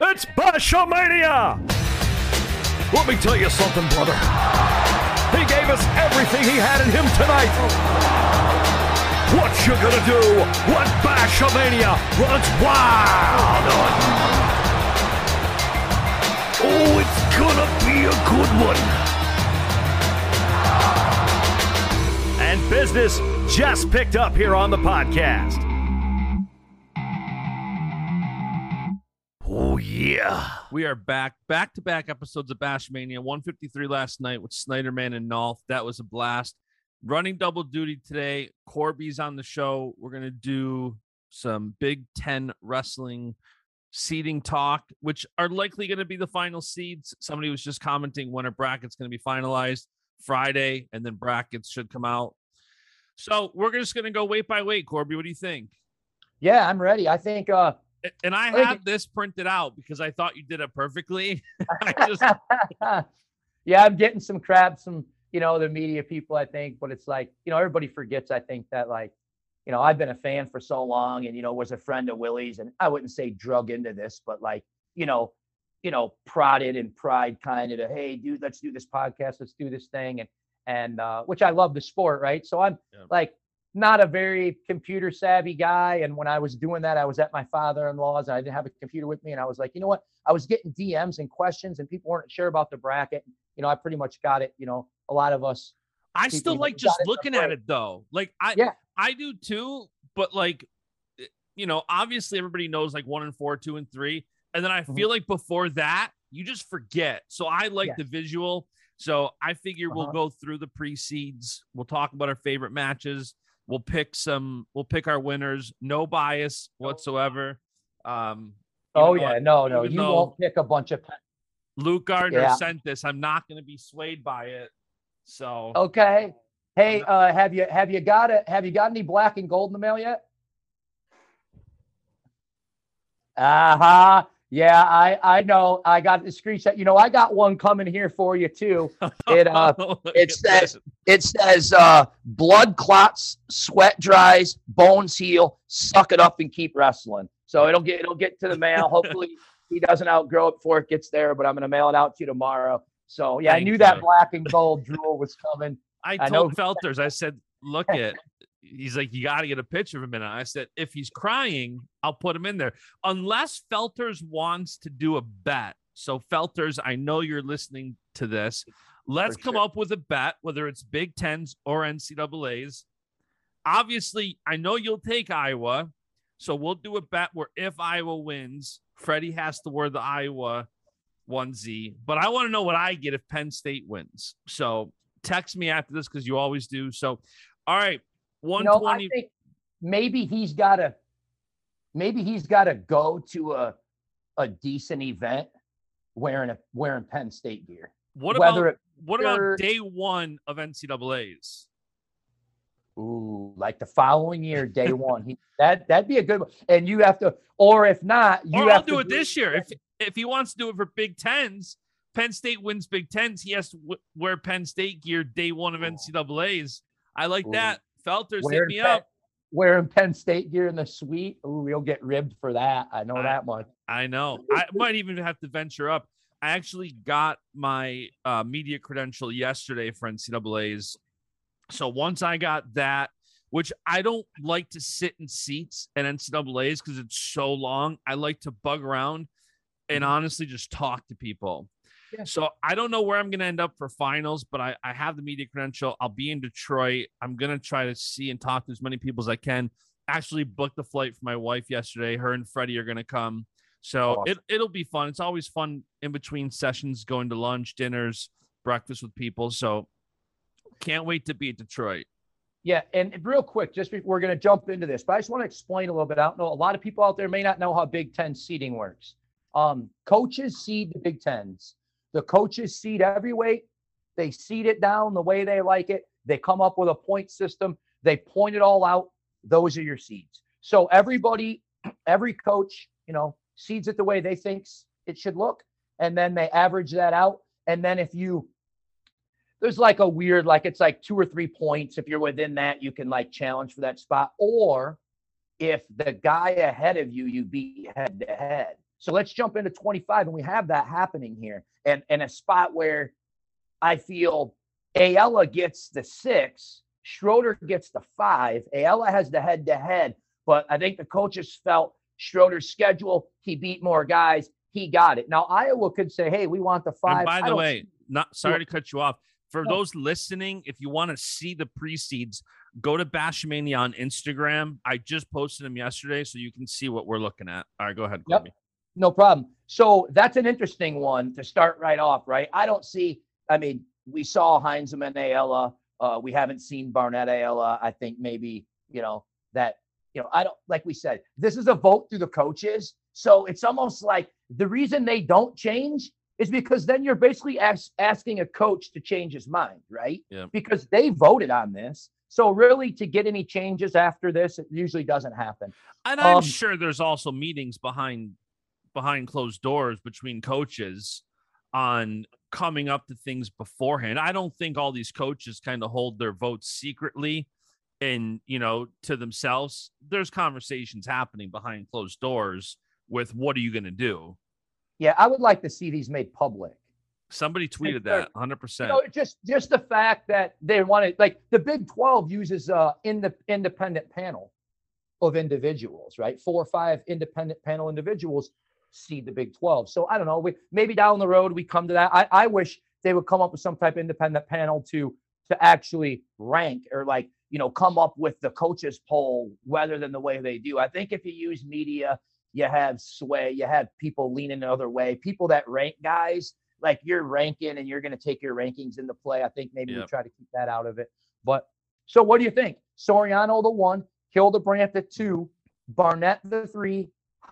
It's Bashamania! Let me tell you something, brother. He gave us everything he had in him tonight. What you gonna do when Bashamania runs wild? on? Oh, it's gonna be a good one. And business just picked up here on the podcast. Oh yeah. We are back, back to back episodes of Bashmania. 153 last night with Snyderman and Nolf. That was a blast. Running double duty today. Corby's on the show. We're gonna do some Big Ten wrestling seeding talk, which are likely going to be the final seeds. Somebody was just commenting when a bracket's going to be finalized Friday, and then brackets should come out. So we're just going to go weight by weight. Corby, what do you think? Yeah, I'm ready. I think uh and I have this printed out because I thought you did it perfectly. just... yeah, I'm getting some crap, some, you know, the media people, I think, but it's like, you know, everybody forgets, I think, that like, you know, I've been a fan for so long and, you know, was a friend of Willie's and I wouldn't say drug into this, but like, you know, you know, prodded and pride kind of to, hey, dude, let's do this podcast, let's do this thing. And, and, uh, which I love the sport, right? So I'm yeah. like, not a very computer savvy guy. And when I was doing that, I was at my father in law's and I didn't have a computer with me. And I was like, you know what? I was getting DMs and questions and people weren't sure about the bracket. You know, I pretty much got it. You know, a lot of us. I still like just looking at it though. Like I, yeah, I do too. But like, eh, you know, obviously everybody knows like one and four, two and three. And then I mm-hmm. feel like before that, you just forget. So I like the visual. So I figure uh-huh. we'll go through the pre-seeds. We'll talk about our favorite matches. We'll pick some. We'll pick our winners. No bias whatsoever. Um, oh yeah, no, no, you won't pick a bunch of. Luke Gardner yeah. sent this. I'm not going to be swayed by it. So okay. Hey, uh, have you have you got it? Have you got any black and gold in the mail yet? Uh huh. Yeah, I I know. I got the screenshot. You know, I got one coming here for you too. It uh it says it says uh blood clots, sweat dries, bones heal, suck it up and keep wrestling. So it'll get it'll get to the mail. Hopefully he doesn't outgrow it before it gets there, but I'm gonna mail it out to you tomorrow. So yeah, Thank I knew you. that black and gold drool was coming. I, I told know- Felters, I said, look it he's like, you got to get a picture of him. And I said, if he's crying, I'll put him in there. Unless Felters wants to do a bet. So, Felters, I know you're listening to this. Let's For come sure. up with a bet, whether it's Big Tens or NCAA's. Obviously, I know you'll take Iowa. So, we'll do a bet where if Iowa wins, Freddie has to wear the Iowa onesie. But I want to know what I get if Penn State wins. So, text me after this because you always do. So, all right. 120. You know, maybe he's got to maybe he's got to go to a a decent event wearing a wearing Penn State gear. What Whether about what about day one of NCAA's? Ooh, like the following year, day one. He, that that'd be a good one. And you have to, or if not, you or have I'll do it this year. If if he wants to do it for Big Tens, Penn State wins Big Tens. He has to w- wear Penn State gear day one of NCAA's. I like Ooh. that. Felters hit me Penn, up. Wearing Penn State gear in the suite. Ooh, we'll get ribbed for that. I know I, that much. I know. I might even have to venture up. I actually got my uh, media credential yesterday for NCAA's. So once I got that, which I don't like to sit in seats at NCAA's because it's so long. I like to bug around and mm-hmm. honestly just talk to people. Yeah. So I don't know where I'm going to end up for finals, but I, I have the media credential. I'll be in Detroit. I'm going to try to see and talk to as many people as I can. Actually, booked the flight for my wife yesterday. Her and Freddie are going to come. So awesome. it, it'll be fun. It's always fun in between sessions, going to lunch, dinners, breakfast with people. So can't wait to be at Detroit. Yeah, and real quick, just before we're going to jump into this, but I just want to explain a little bit. I don't know a lot of people out there may not know how Big Ten seating works. Um, coaches seed the Big Tens. The coaches seed every weight. They seed it down the way they like it. They come up with a point system. They point it all out. Those are your seeds. So everybody, every coach, you know, seeds it the way they thinks it should look, and then they average that out. And then if you there's like a weird, like it's like two or three points. If you're within that, you can like challenge for that spot. Or if the guy ahead of you, you beat head to head. So let's jump into 25, and we have that happening here. And and a spot where I feel Ayala gets the six, Schroeder gets the five. Ayala has the head to head, but I think the coaches felt Schroeder's schedule, he beat more guys, he got it. Now Iowa could say, hey, we want the five. And by the way, not sorry to cut you off. For those listening, if you want to see the pre-seeds, go to Bashmania on Instagram. I just posted them yesterday, so you can see what we're looking at. All right, go ahead. Yep. No problem. So that's an interesting one to start right off, right? I don't see, I mean, we saw Heinzman Ayala. Uh, we haven't seen Barnett Ayala. I think maybe, you know, that, you know, I don't, like we said, this is a vote through the coaches. So it's almost like the reason they don't change is because then you're basically ask, asking a coach to change his mind, right? Yeah. Because they voted on this. So really, to get any changes after this, it usually doesn't happen. And I'm um, sure there's also meetings behind behind closed doors between coaches on coming up to things beforehand. I don't think all these coaches kind of hold their votes secretly and you know to themselves. There's conversations happening behind closed doors with what are you going to do? Yeah, I would like to see these made public. Somebody tweeted that 100%. You know, just just the fact that they wanted like the Big 12 uses uh, a in the independent panel of individuals, right? Four or five independent panel individuals seed the Big 12. So I don't know, we, maybe down the road we come to that. I, I wish they would come up with some type of independent panel to to actually rank or like you know come up with the coaches poll rather than the way they do. I think if you use media you have sway, you have people leaning the other way, people that rank guys like you're ranking and you're going to take your rankings into play. I think maybe yep. we try to keep that out of it. But so what do you think? Suriano the one, Hildebrandt the two, Barnett the three,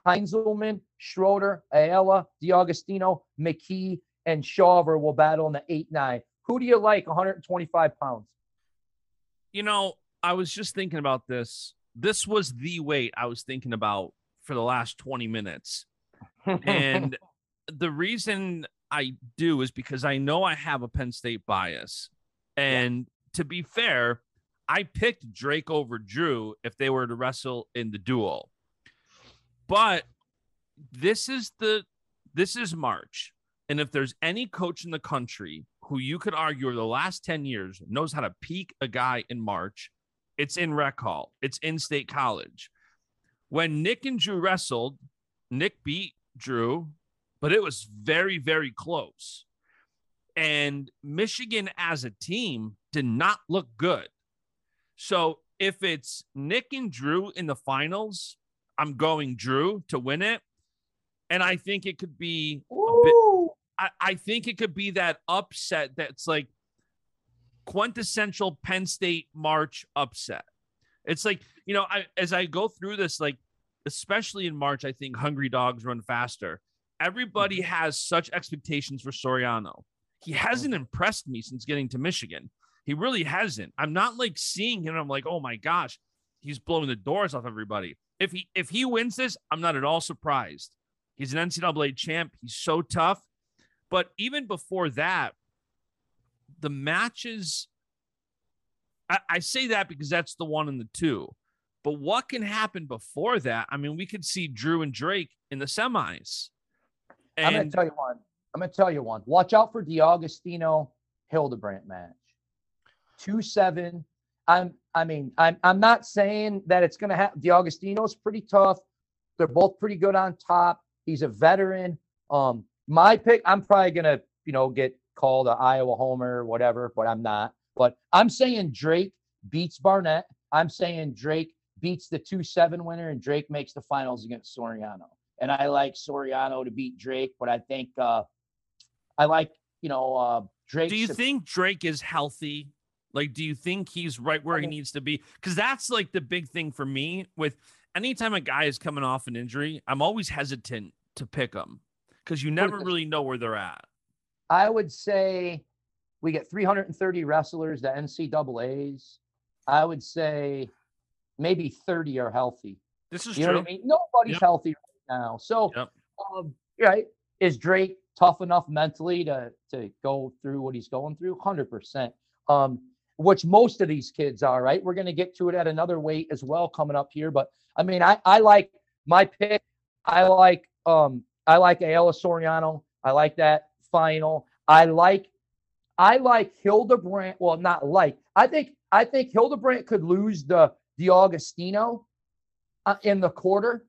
Heinzelman, Schroeder, Ayala, DeAugustino, McKee, and Shawver will battle in the eight nine. Who do you like 125 pounds? You know, I was just thinking about this. This was the weight I was thinking about for the last 20 minutes. and the reason I do is because I know I have a Penn State bias. And to be fair, I picked Drake over Drew if they were to wrestle in the duel. But this is the this is March. And if there's any coach in the country who you could argue over the last 10 years knows how to peak a guy in March, it's in rec hall. It's in state college. When Nick and Drew wrestled, Nick beat Drew, but it was very, very close. And Michigan as a team did not look good. So if it's Nick and Drew in the finals, I'm going Drew to win it. And I think it could be bit, I, I think it could be that upset that's like quintessential Penn State March upset. It's like, you know, I, as I go through this, like, especially in March, I think hungry dogs run faster. Everybody mm-hmm. has such expectations for Suriano. He hasn't impressed me since getting to Michigan. He really hasn't. I'm not like seeing him. I'm like, oh my gosh, he's blowing the doors off everybody. If he if he wins this, I'm not at all surprised. He's an NCAA champ. He's so tough. But even before that, the matches I, I say that because that's the one and the two. But what can happen before that? I mean, we could see Drew and Drake in the semis. And... I'm going to tell you one. I'm going to tell you one. Watch out for DeAugustino Hildebrandt match. Two seven. I'm. I mean, I'm. I'm not saying that it's going to happen. DeAugustino's pretty tough. They're both pretty good on top. He's a veteran. Um, my pick. I'm probably going to, you know, get called an Iowa homer or whatever, but I'm not. But I'm saying Drake beats Barnett. I'm saying Drake beats the 2 7 winner and Drake makes the finals against Suriano. And I like Suriano to beat Drake, but I think uh, I like, you know, uh, Drake. Do you think Drake is healthy? Like, do you think he's right where he needs to be? Because that's like the big thing for me with anytime a guy is coming off an injury, I'm always hesitant to pick him. because you never really know where they're at. I would say we get 330 wrestlers, the NCAA's. I would say maybe 30 are healthy. This is you true. know what I mean? Nobody's Yep. healthy right now. So, Yep. um, right. Is Drake tough enough mentally to to go through what he's going through? 100%. Um, which most of these kids are, right? We're going to get to it at another weight as well coming up here. But I mean, I, I like my pick. I like um I like Ayala Suriano. I like that final. I like I like Hildebrandt. Well, not like. I think I think Hildebrandt could lose the DeAugustino uh, in the quarter,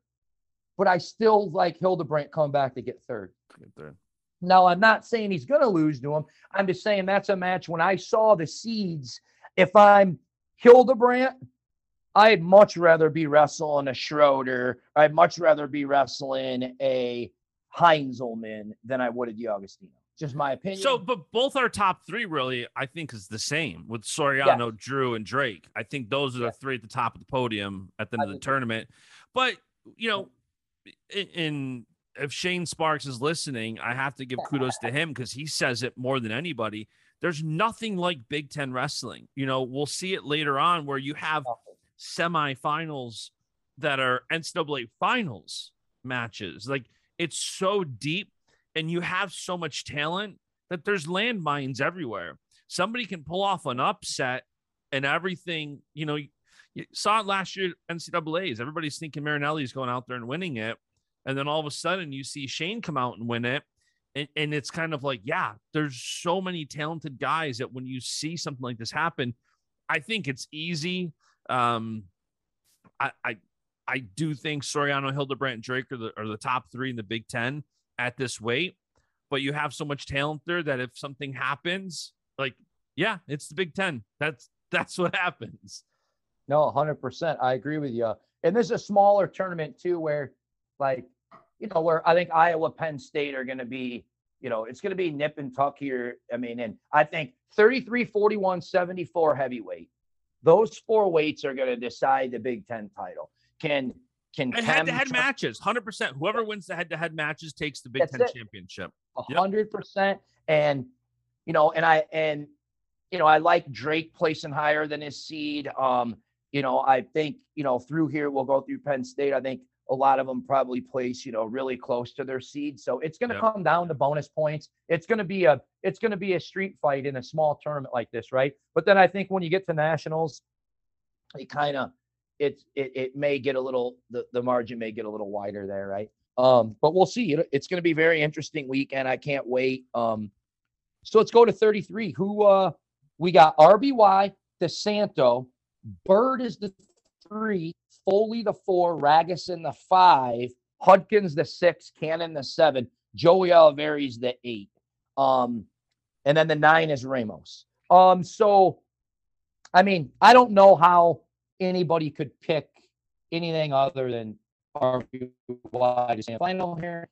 but I still like Hildebrandt coming back to get third. Get there. Now, I'm not saying he's going to lose to him. I'm just saying that's a match. When I saw the seeds, if I'm Hildebrandt, I'd much rather be wrestling a Schroeder. I'd much rather be wrestling a Heinzelman than I would a DeAugustino. Just my opinion. So, but both our top three really, I think, is the same with Suriano, Drew, and Drake. I think those are the Yeah. three at the top of the podium at the I end of the tournament. But you know, in, in if Shane Sparks is listening, I have to give kudos to him because he says it more than anybody. There's nothing like Big Ten wrestling. You know, we'll see it later on where you have semifinals that are NCAA finals matches. Like it's so deep and you have so much talent that there's landmines everywhere. Somebody can pull off an upset and everything, you know, you saw it last year NCAAs. Everybody's thinking Marinelli's going out there and winning it. And then all of a sudden you see Shane come out and win it. And, and it's kind of like, yeah, there's so many talented guys that when you see something like this happen, I think it's easy. Um, I, I, I do think Suriano, Hildebrandt, and Drake are the, are the top three in the Big Ten at this weight. But you have so much talent there that if something happens, like, yeah, it's the Big Ten. That's that's what happens. No, 100%. I agree with you. And this is a smaller tournament too, where like, you know, where I think Iowa, Penn State are going to be, you know, it's going to be nip and tuck here. I mean, and I think 33, 41, 74 heavyweight. Those four weights are going to decide the Big Ten title. Can, can And Kem head-to-head matches, hundred percent. Whoever wins the head-to-head matches takes the Big That's Ten it. championship. a Yep. hundred percent. And you know, and I and you know, I like Drake placing higher than his seed. Um, you know, I think you know through here we'll go through Penn State. I think a lot of them probably place you know really close to their seed. So it's going to Yep. come down to bonus points. It's going to be a it's going to be a street fight in a small tournament like this, right? But then I think when you get to nationals, it kind of it, it it may get a little the, the margin may get a little wider there, right? Um, but we'll see. It- It's going to be a very interesting weekend. I can't wait. Um, so let's go to 33. Who uh we got RBY, DeSanto, Byrd is the three, Foley the four, Ragusin the five, Hudkins the six, Cannon the seven, Joey Olivieri's the eight. Um, and then the nine is Ramos. Um, so I mean, I don't know how anybody could pick anything other than RBY to final here.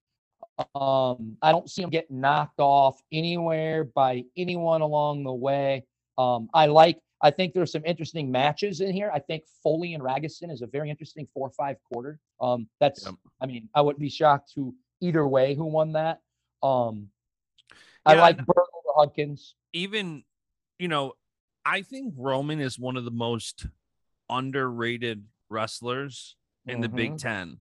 Um, I don't see him getting knocked off anywhere by anyone along the way. Um, I like. I think there's some interesting matches in here. I think Foley and Ragusin is a very interesting four-five quarter. Um, that's. Yep. I mean, I wouldn't be shocked to either way who won that. Um, I like Byrd over Hudkins. Even, you know, I think Roman is one of the most underrated wrestlers in the Big Mhm. Ten.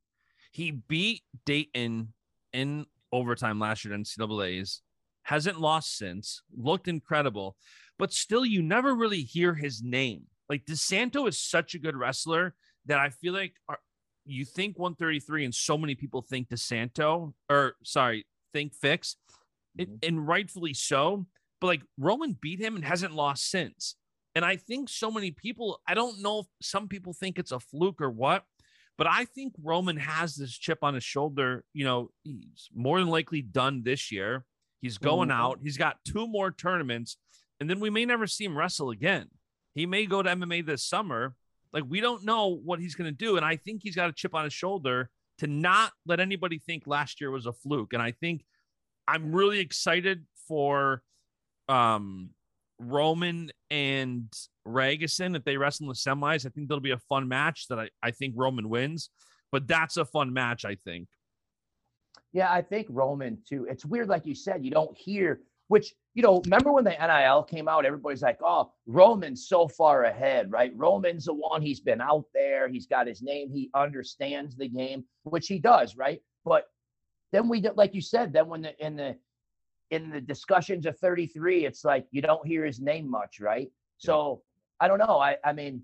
He beat Daton in overtime last year at NCAA's, hasn't lost since, looked incredible, but still, you never really hear his name. Like DeSanto is such a good wrestler that I feel like are, you think 133 and so many people think DeSanto or sorry, think Fix, it, Mhm. and rightfully so. But like Roman beat him and hasn't lost since. And I think so many people, I don't know if some people think it's a fluke or what, but I think Roman has this chip on his shoulder. You know, he's more than likely done this year. He's going Mhm. out. He's got two more tournaments, and then we may never see him wrestle again. He may go to MMA this summer. Like, we don't know what he's going to do. And I think he's got a chip on his shoulder to not let anybody think last year was a fluke. And I think I'm really excited for um Roman and Ragusin if they wrestle in the semis. I think that'll be a fun match that I, I think Roman wins, but that's a fun match, I think. Yeah, I think Roman too. It's weird, like you said, you don't hear. Which you know, remember when the NIL came out? Everybody's like, "Oh, Roman's so far ahead, right? Roman's the one. He's been out there. He's got his name. He understands the game, which he does, right? But then we, like you said, then when the in the in the discussions of 33, it's like you don't hear his name much, right? So I don't know. I I mean,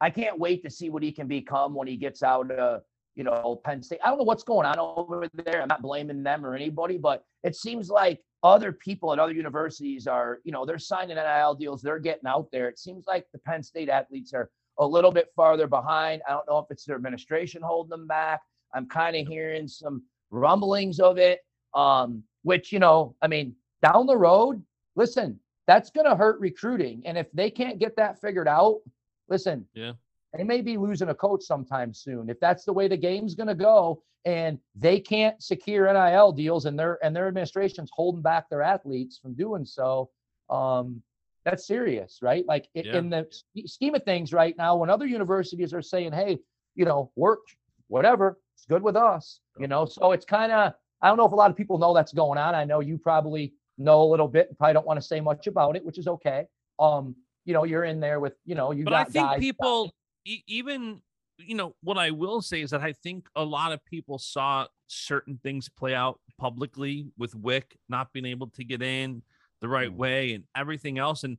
I can't wait to see what he can become when he gets out of you know Penn State. I don't know what's going on over there. I'm not blaming them or anybody, but it seems like other people at other universities are, you know, they're signing NIL deals. They're getting out there. It seems like the Penn State athletes are a little bit farther behind. I don't know if it's their administration holding them back. I'm kind of hearing some rumblings of it. Um, which, you know, I mean, down the road, listen, that's going to hurt recruiting. And if they can't get that figured out, listen, yeah, they may be losing a coach sometime soon. If that's the way the game's going to go, and they can't secure NIL deals, and their and their administration's holding back their athletes from doing so, um, that's serious, right? Like yeah. in the scheme of things, right now, when other universities are saying, "Hey, you know, work, whatever, it's good with us," you know, so it's kind of I don't know if a lot of people know that's going on. I know you probably know a little bit and probably don't want to say much about it, which is okay. Um, you know, you're in there with, you know, you but got I think guys people e- even you know what I will say is that I think a lot of people saw certain things play out publicly with Wick not being able to get in the right mm. way and everything else. And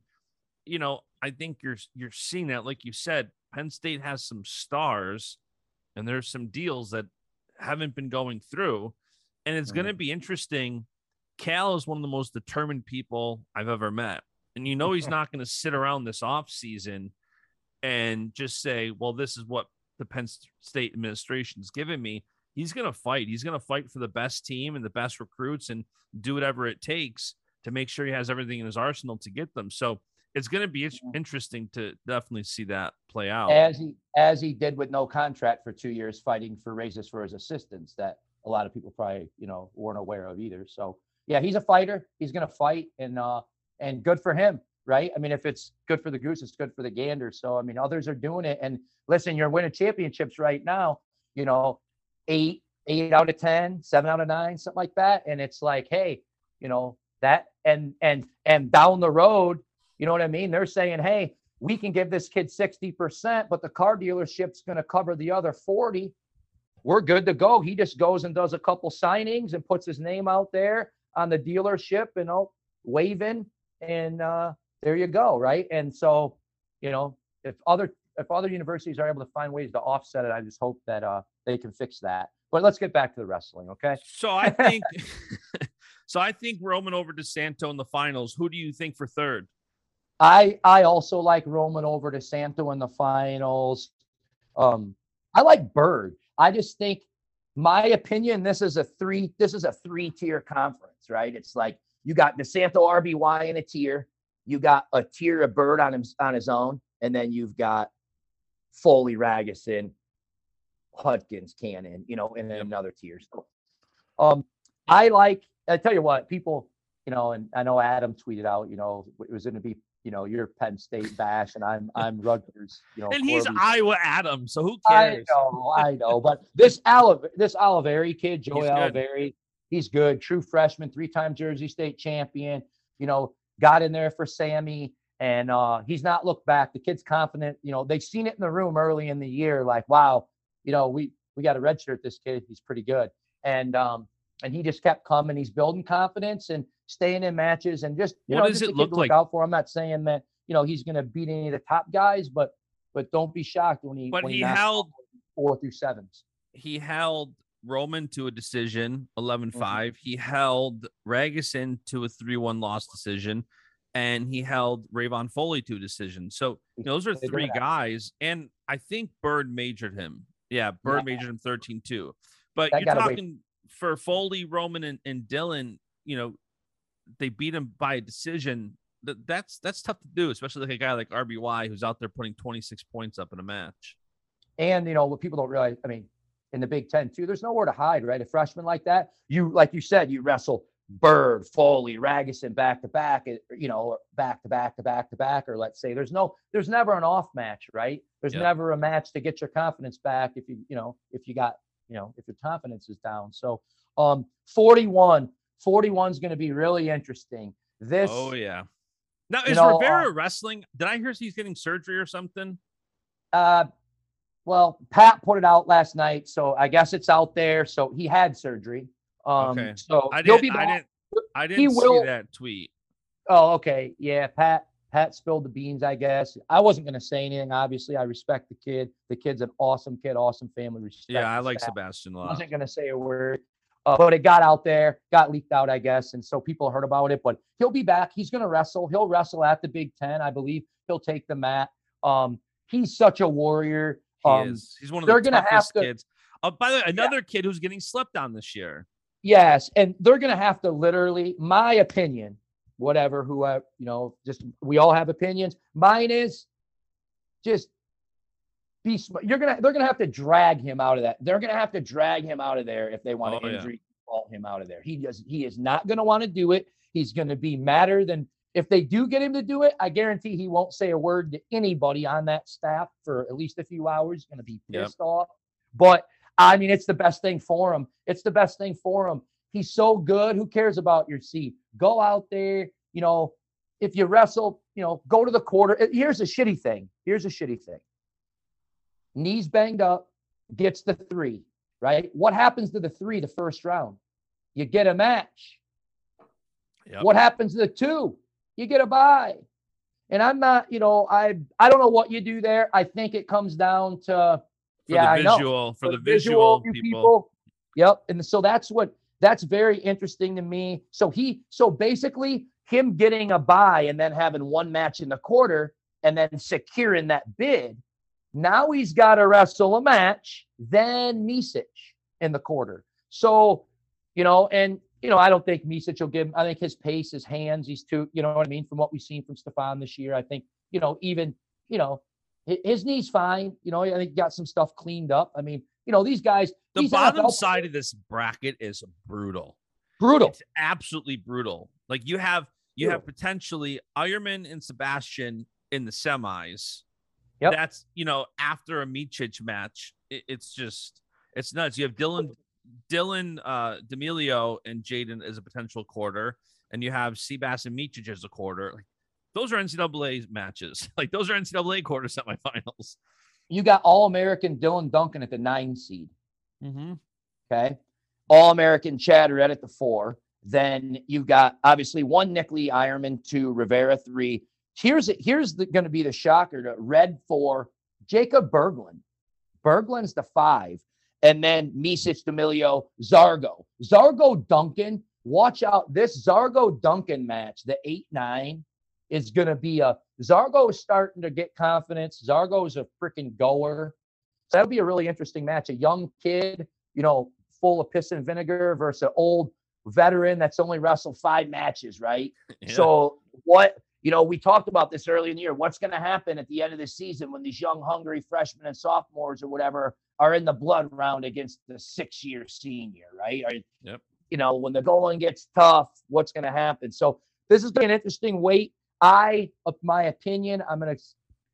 you know I think you're you're seeing that like you said Penn State has some stars and there's some deals that haven't been going through. And it's going to be interesting. Cael is one of the most determined people I've ever met. And you know he's not going to sit around this off season and just say, well, this is what the Penn State administration's is giving me. He's going to fight. He's going to fight for the best team and the best recruits and do whatever it takes to make sure he has everything in his arsenal to get them. So it's going to be interesting to definitely see that play out. As he as he did with no contract for two years, fighting for raises for his assistants that a lot of people probably you know weren't aware of either. So yeah, he's a fighter. He's going to fight, and uh, and good for him right? I mean, if it's good for the goose, it's good for the gander. So, I mean, others are doing it. And listen, you're winning championships right now, you know, eight, eight out of ten, seven out of nine, something like that. And it's like, hey, you know, that and and and down the road, you know what I mean? They're saying, hey, we can give this kid 60%, but the car dealership's going to cover the other 40. We're good to go. He just goes and does a couple signings and puts his name out there on the dealership, you know, waving and uh there you go, right? And so, you know, if other if other universities are able to find ways to offset it, I just hope that uh, they can fix that. But let's get back to the wrestling, okay? So I think, so I think Roman over DeSanto in the finals. Who do you think for third? I I also like Roman over DeSanto in the finals. Um, I like Byrd. I just think, my opinion, this is a three. This is a three tier conference, right? It's like you got DeSanto RBY in a tier you got a tier of Byrd on him on his own, and then you've got Foley, Ragusin, Hutkins, Cannon, you know, and then yep. another tier. So, um, I like. I tell you what, people, you know, and I know Adam tweeted out, you know, it was going to be, you know, your Penn State bash, and I'm I'm Rutgers, you know, and he's Iowa Adam, so who cares? I know, I know, but this Olive, this Olivieri kid, Joey Olivieri, he's good, true freshman, three-time Jersey State champion. You know, got in there for Sammy, and uh, he's not looked back. The kid's confident. You know, they've seen it in the room early in the year, like, wow, you know, we we got a redshirt this kid. He's pretty good, and um, and he just kept coming. He's building confidence and staying in matches, and just you what know, does it look, look like? Out for. I'm not saying that you know he's going to beat any of the top guys, but but don't be shocked when he. But when he, he held four through sevens. He held Roman to a decision, 11 5. Mm-hmm. He held Ragusin to a 3 1 loss decision, and he held Rayvion Foley to a decision. So you know, those are three guys. And I think Byrd majored him. Yeah, Byrd yeah. majored him 13 2. But that you're talking wait. for Foley, Roman, and, and Dylan, you know, they beat him by a decision. That, that's that's tough to do, especially like a guy like RBY who's out there putting 26 points up in a match. And you know what people don't realize, I mean, in the Big Ten too. There's nowhere to hide, right? A freshman like that, you like you said, you wrestle Byrd, Foley, Ragusin back to back, eh, you know, back to back to back to back, or let's say there's no, there's never an off match, right? There's yep. never a match to get your confidence back if you, you know, if you got, you know, if your confidence is down. So, Um, 41, 41 is going to be really interesting. This, Oh yeah. Now You is know, Rivera uh, wrestling? Did I hear he's getting surgery or something? uh, well, Pat put it out last night, so I guess it's out there. So he had surgery. Um, Okay. so I didn't. be I didn't. I didn't see will- that tweet. Oh, okay. Yeah, Pat. Pat spilled the beans, I guess. I wasn't going to say anything. Obviously, I respect the kid. The kid's an awesome kid, awesome family. Respect Yeah, I like staff. Sebastian a lot. I wasn't going to say a word, uh, but it got out there, got leaked out, I guess, and so people heard about it. But he'll be back. He's going to wrestle. He'll wrestle at the Big Ten, I believe. He'll take the mat. Um, he's such a warrior. He Um, is. He's one of they're the gonna have toughest to- kids. Oh, by the way, another kid who's getting slept on this year. Yes, and they're going to have to literally, my opinion, whatever, who I, you know, just we all have opinions. Mine is just be smart. You're gonna, they're gonna have to drag him out of that. They're gonna have to drag him out of there if they want Oh, to yeah. injury ball him out of there. He does. He is not going to want to do it. He's going to be madder than if they do get him to do it. I guarantee he won't say a word to anybody on that staff for at least a few hours. He's going to be Yep. pissed off. But I mean, it's the best thing for him. It's the best thing for him. He's so good. Who cares about your seat? Go out there. You know, if you wrestle, you know, go to the quarter. Uh, Here's a shitty thing. Here's a shitty thing. Knees banged up, gets the three, right? What happens to the three the first round? You get a match. Yep. What happens to the two? You get a buy. And I'm not, you know, I I don't know what you do there. I think it comes down to For yeah, the I know. visual, for the visual, visual you people. Yep. And so that's what that's very interesting to me. So he so basically him getting a buy and then having one match in the quarter and then securing that bid. Now he's got to wrestle a match, then Micic in the quarter. So, you know, and you know, I don't think Micic will give him, I think his pace, his hands, he's too, you know what I mean? From what we've seen from Stevan this year, I think, you know, even, you know, hi- his knee's fine. You know, I think he got some stuff cleaned up. I mean, you know, these guys, The these bottom NFL side of this bracket is brutal. brutal. It's absolutely brutal. Like you have you have potentially Ironman and Sebastian in the semis. Yep. That's you know after a Micic match, it, it's just it's nuts. You have Dylan Dylan uh D'Emilio and Jaden as a potential quarter, and you have Seabass and Micic as a quarter. Like those are NCAA matches. Like those are NCAA quarter semifinals. You got All American Dylan Duncan at the nine seed. Mm-hmm. Okay. All American Chad Red at the four. Then you've got obviously one Nick Lee Ironman, two Rivera, three. Here's here's the, going to be the shocker to Red four, Jacob Berglund. Berglund's the five. And then Micic, D'Emilio, Zargo. Zargo Duncan, watch out. This Zargo Duncan match, the 8 9, is going to be a. Zargo is starting to get confidence. Zargo is a freaking goer. So that'll be a really interesting match. A young kid, you know, full of piss and vinegar versus an old veteran that's only wrestled five matches, right? So what you know, we talked about this early in the year. What's going to happen at the end of the season when these young, hungry freshmen and sophomores or whatever are in the blood round against the six-year senior, right? Or, Yep. You know, when the going gets tough, what's going to happen? So this is an interesting wait. I, of my opinion, I'm going to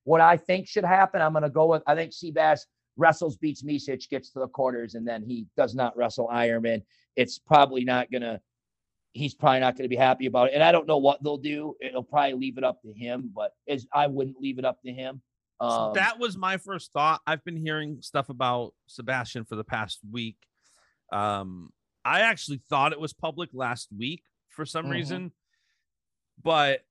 what I think should happen. I'm going to go with. I think Seabass wrestles, beats Micic, gets to the quarters, and then he does not wrestle Ironman. It's probably not going to he's probably not going to be happy about it. And I don't know what they'll do. It'll probably leave it up to him, but as I wouldn't leave it up to him. So Um, that was my first thought. I've been hearing stuff about Sebastian for the past week. Um, I actually thought it was public last week for some Mhm. reason, but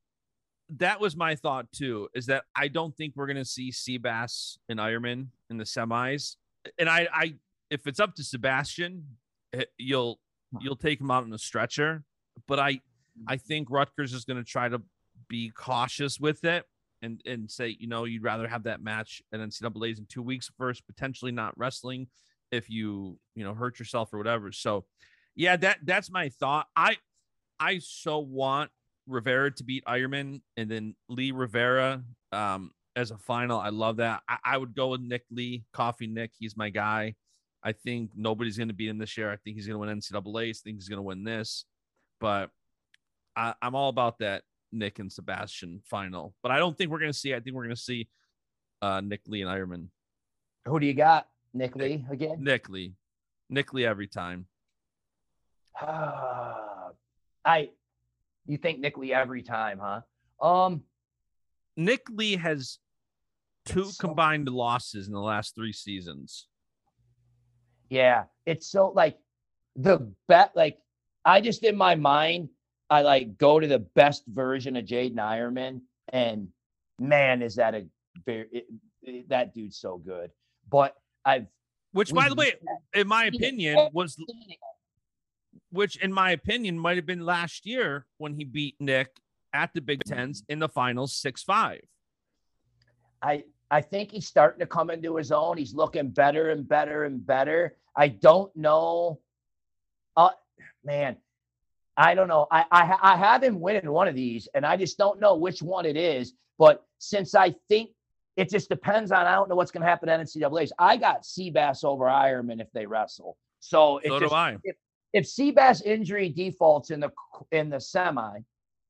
that was my thought too. Is that I don't think we're gonna see Seabass and Ironman in the semis, and I, I if it's up to Sebastian, eh, you'll you'll take him out on a stretcher, but I I think Rutgers is gonna try to be cautious with it and and say you know you'd rather have that match at NCAA's in two weeks first, potentially not wrestling if you you know hurt yourself or whatever. So yeah, that that's my thought. I I so want Rivera to beat Ironman and then Lee Rivera um as a final. I love that. I, I would go with Nick Lee, Coffee Nick. He's my guy. I think nobody's going to beat him this year. I think he's going to win NCAA. I think he's going to win this, but I, I'm all about that Nick and Sebastian final. But I don't think we're going to see. I think we're going to see uh, Nick Lee and Ironman. who do you got? Nick Lee again? Nick Lee, Nick Lee every time. I, you think Nick Lee every time, huh? Um, Nick Lee has two so- combined losses in the last three seasons. Yeah, it's so like the bet. Like I just in my mind, I like go to the best version of Jaden Ironman, and man, is that a very it, it- that dude's so good. But I've Which, by the way, in my opinion, was which, in my opinion, might have been last year when he beat Nick at the Big Tens in the finals, six five. I I think he's starting to come into his own. He's looking better and better and better. I don't know. Uh man, I don't know. I I, I have him winning one of these, and I just don't know which one it is. But since I think it just depends on, I don't know what's going to happen at NCAA's. I got Seabass over Ironman if they wrestle. So So just, do I. if Seabass injury defaults in the in the semi,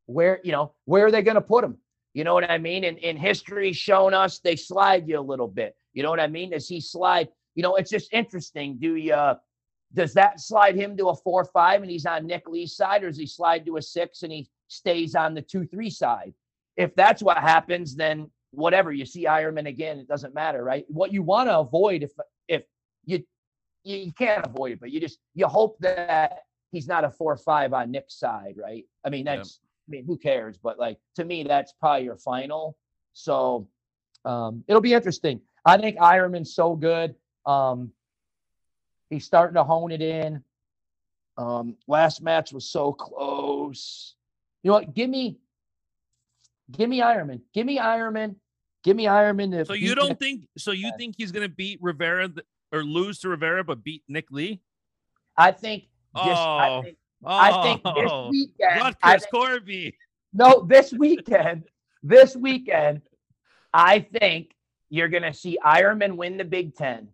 where you know where are they going to put him? You know what I mean? And in history shown us they slide you a little bit. You know what I mean? Does he slide? You know, it's just interesting. Do you uh, does that slide him to a four five and he's on Nick Lee's side, or does he slide to a six and he stays on the two three side? If that's what happens, then whatever you see Ironman again, it doesn't matter, right? What you want to avoid if if you you, you can't avoid it, but you just you hope that he's not a four five on Nick's side, right? I mean, that's I mean, who cares? But like to me, that's probably your final. So um it'll be interesting. I think Ironman's so good. Um he's starting to hone it in. Um last match was so close. You know what? Give me give me Ironman. Give me Ironman. Give me Ironman. So you don't Nick- think? So you think he's going to beat Rivera or lose to Rivera, but beat Nick Lee? I think I Oh. think, Oh, I think this weekend Rutgers think- Corby. No, this weekend, this weekend, I think you're going to see Ironman win the Big Ten.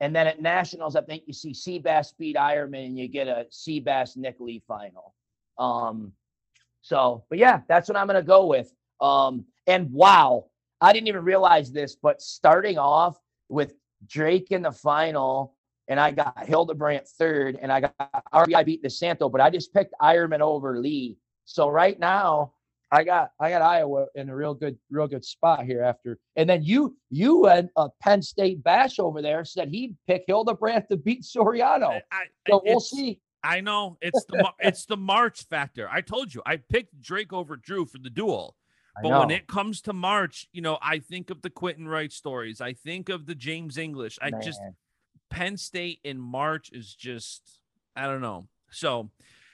And then at Nationals, I think you see Seabass beat Ironman and you get a Seabass Nick Lee final. Um, so, but yeah, that's what I'm going to go with. Um, and wow, I didn't even realize this, but starting off with Drake in the final, and I got Hildebrandt third, and I got RBY beat DeSanto, but I just picked Ironman over Lee. So right now, I got I got Iowa in a real good real good spot here after. And then you you and uh, Penn State Bash over there said he'd pick Hildebrandt to beat Suriano. I, I- So we'll see. I know it's the it's the March factor. I told you I picked Drake over Drew for the duel. But when it comes to March, you know, I think of the Quentin Wright stories. I think of the James English. I just man. Penn State in March is just I don't know. So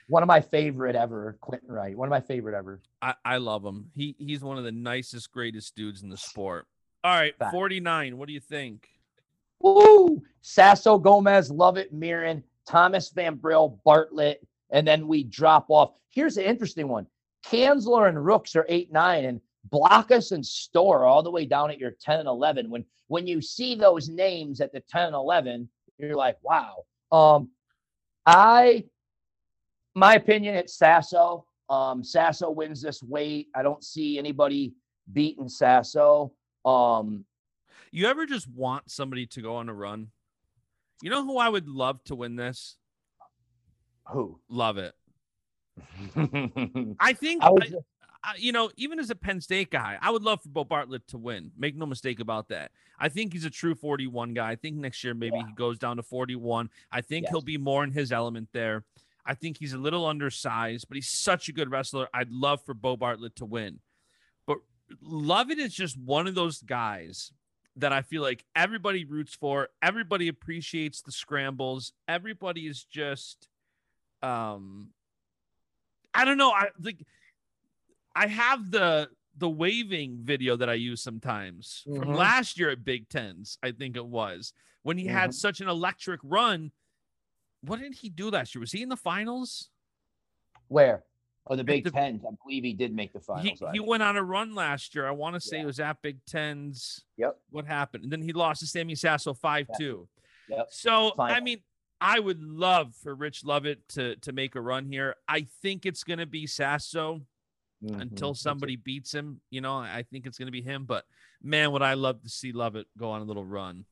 one of my favorite ever, Quentin Wright. One of my favorite ever. I, I love him. He he's one of the nicest, greatest dudes in the sport. All right, 49. What do you think? Woo! Sasso Gomez, Lovett, Mirren, Thomas Van Brill, Bartlett, and then we drop off. Here's an interesting one. Kanzler and Rooks are eight, nine, and Blockhus and Store all the way down at your 10 and 11. When when you see those names at the 10 and 11, you're like, wow. Um, I my opinion, it's Sasso. Um, Sasso wins this weight. I don't see anybody beating Sasso. Um, You ever just want somebody to go on a run? You know who I would love to win this? who? Lovett. I think I was I- you know, even as a Penn State guy, I would love for Beau Bartlett to win. Make no mistake about that. I think he's a true 41 guy. I think next year maybe Yeah. he goes down to 41. I think Yes. he'll be more in his element there. I think he's a little undersized, but he's such a good wrestler. I'd love for Beau Bartlett to win. But Lovett is just one of those guys that I feel like everybody roots for. Everybody appreciates the scrambles. Everybody is just um I don't know. I like I have the the waving video that I use sometimes from Mhm. last year at Big Tens, I think it was, when he had Mhm. such an electric run. What did he do last year? Was he in the finals? Where? Oh, the Big the- Ten. I believe he did make the He, finals. I he went on a run last year. I want to say Yeah. it was at Big Tens. Yep. What happened? And then he lost to Sammy Sasso 5 2. Yep. So, I mean, I would love for Ridge Lovett to, to make a run here. I think it's going to be Sasso until Mhm. somebody beats him. You know, I think it's going to be him. But man, would I love to see Lovett go on a little run.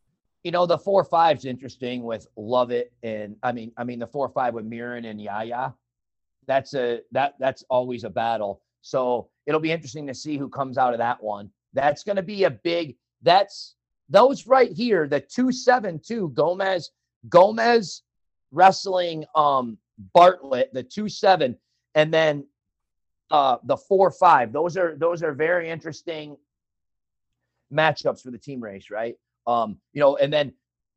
you know, the four five's interesting with Lovett and I mean, I mean the four five with Murin and Yaya. That's a that that's always a battle. So it'll be interesting to see who comes out of that one. That's going to be a big. That's those right here. The two seven two Gomez Gomez wrestling um Bartlett the two seven and then uh the four five. Those are those are very interesting matchups for the team race, right? Um, you know, and then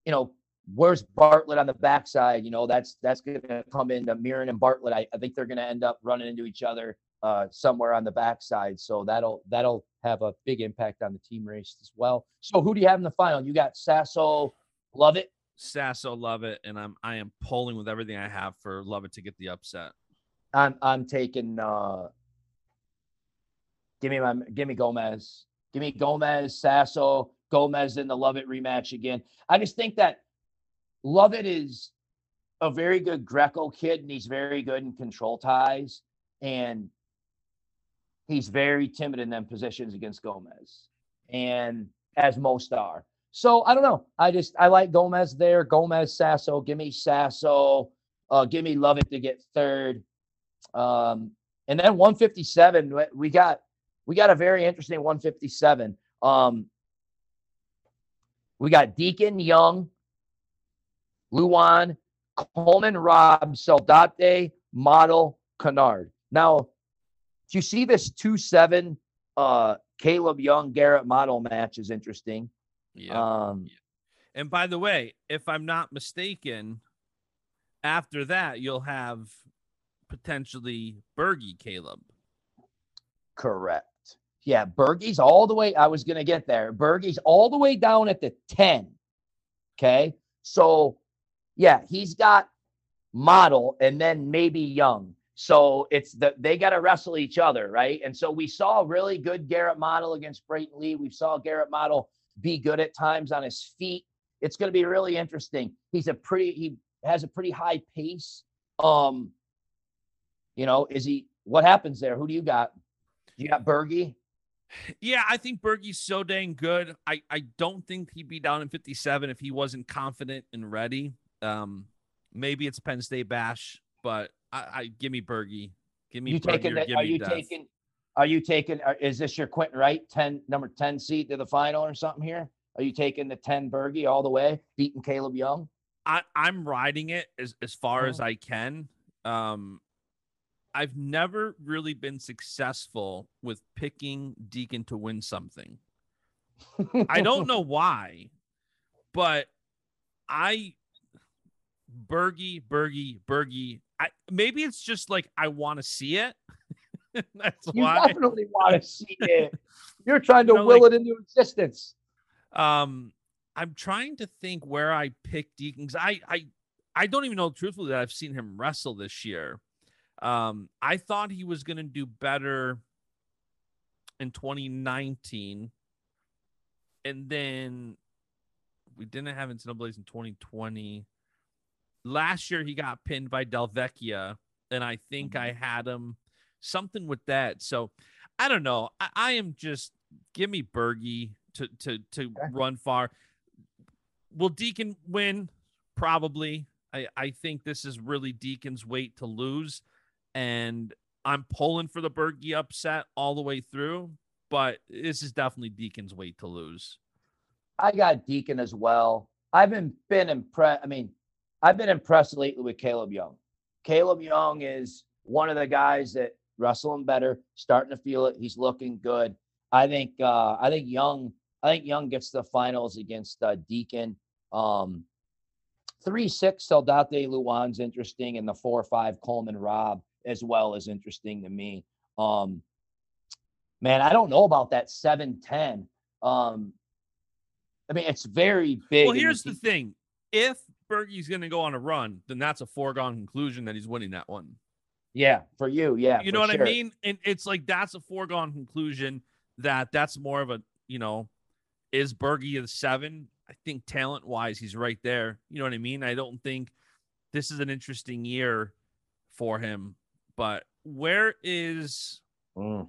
you know where's Bartlett on the backside? You know, that's that's going to come into Murin and Bartlett. I, I think they're going to end up running into each other uh, somewhere on the backside. So that'll that'll have a big impact on the team race as well. So who do you have in the final? You got Sasso, Lovett. Sasso, Lovett, and I'm I am pulling with everything I have for Lovett to get the upset. I'm I'm taking. uh Give me my give me Gomez. Give me Gomez, Sasso, Gomez in the Lovett rematch again. I just think that Lovett is a very good Greco kid, and he's very good in control ties. And he's very timid in them positions against Gomez, and as most are. So I don't know. I just I like Gomez there. Gomez, Sasso. Give me Sasso. Uh, give me Lovett to get third. Um, and then 157. We got we got a very interesting 157. Um, we got Deakin Young, Lewan, Coleman, Robb, Saldate, Model, Kennard. Now, do you see this 2 7 uh, Kaleb Young Garrett Model match is interesting? Yeah. Um, yeah. And by the way, if I'm not mistaken, after that, you'll have potentially Bergie Kaleb. Correct. Yeah, Bergie's all the way. I was going to get there. Bergie's all the way down at the 10. Okay. So, yeah, he's got model and then maybe young. So it's the they got to wrestle each other, right? And so we saw really good Garrett Model against Brayton Lee. We saw Garrett Model be good at times on his feet. It's going to be really interesting. He's a pretty he has a pretty high pace. Um, you know, is he what happens there? Who do you got? You got Bergie? Yeah, I think Bergie's so dang good. I, I don't think he'd be down in 57 if he wasn't confident and ready. Um, maybe it's Penn State Bash, but I, I give me Bergie. Give me you taking that, are you death. taking are you taking uh, is this your Quentin Wright 10 number 10 seat to the final or something here? Are you taking the 10 Bergie all the way, beating Kaleb Young? I, I'm riding it as, as far oh. as I can. Um, I've never really been successful with picking Deakin to win something. I don't know why, but I Bergie, Bergie, Bergie. I maybe it's just like I want to see it. That's you why. definitely want to see it. You're trying to you know, will like, it into existence. Um, I'm trying to think where I picked Deakins. I I I don't even know truthfully that I've seen him wrestle this year. Um, I thought he was going to do better in 2019, and then we didn't have NCAA's in 2020. Last year he got pinned by Delvecchia, and I think mm-hmm. I had him something with that. So I don't know. I, I am just give me Bergie to to to okay. run far. Will Deakin win? Probably. I, I think this is really Deakin's weight to lose and I'm pulling for the Bergie upset all the way through, but this is definitely Deakin's weight to lose. I got Deakin as well. I've been been impressed. I mean, I've been impressed lately with Kaleb Young. Kaleb Young is one of the guys that wrestling better, starting to feel it. He's looking good. I think uh I think Young I think Young gets the finals against uh, Deakin. Um three six Saldate Lewan's interesting, and the four five Coleman Robb as well as interesting to me. Um, man, I don't know about that 710. Um, I mean, it's very big. Well, here's the, the thing if Bergie's going to go on a run, then that's a foregone conclusion that he's winning that one. Yeah, for you. Yeah. You know what sure. I mean? And it's like that's a foregone conclusion that that's more of a, you know, is Bergie the seven? I think talent wise, he's right there. You know what I mean? I don't think this is an interesting year for him but where is mm.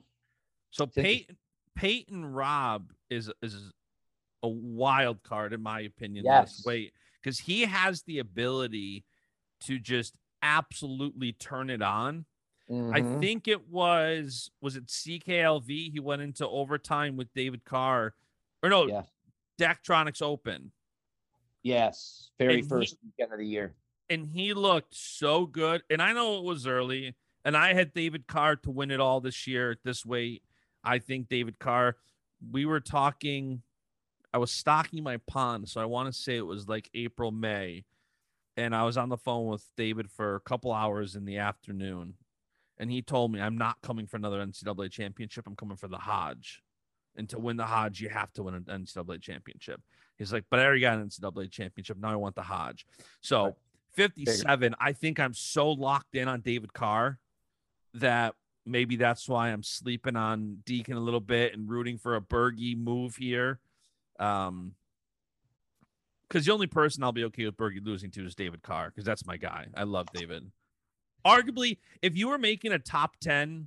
so Peyton Peyton Robb is is a wild card in my opinion. Yes. This weight because he has the ability to just absolutely turn it on. I Mhm. think it was was it CKLV. He went into overtime with David Carr, or no, Yeah. Daktronics Open, yes, very and he- first weekend of the year. and he looked so good. And I know it was early, and I had David Carr to win it all this year at this weight. I think David Carr. We were talking. I was stocking my pond, so I want to say it was like April, May, and I was on the phone with David for a couple hours in the afternoon, and he told me I'm not coming for another NCAA championship. I'm coming for the Hodge, and to win the Hodge, you have to win an NCAA championship. He's like, but I already got an NCAA championship. Now I want the Hodge. So 57, I think I'm so locked in on David Carr that maybe that's why I'm sleeping on Deakin a little bit and rooting for a Bergie move here. Um, because the only person I'll be okay with Bergie losing to is David Carr, because that's my guy. I love David. Arguably, if you were making a top 10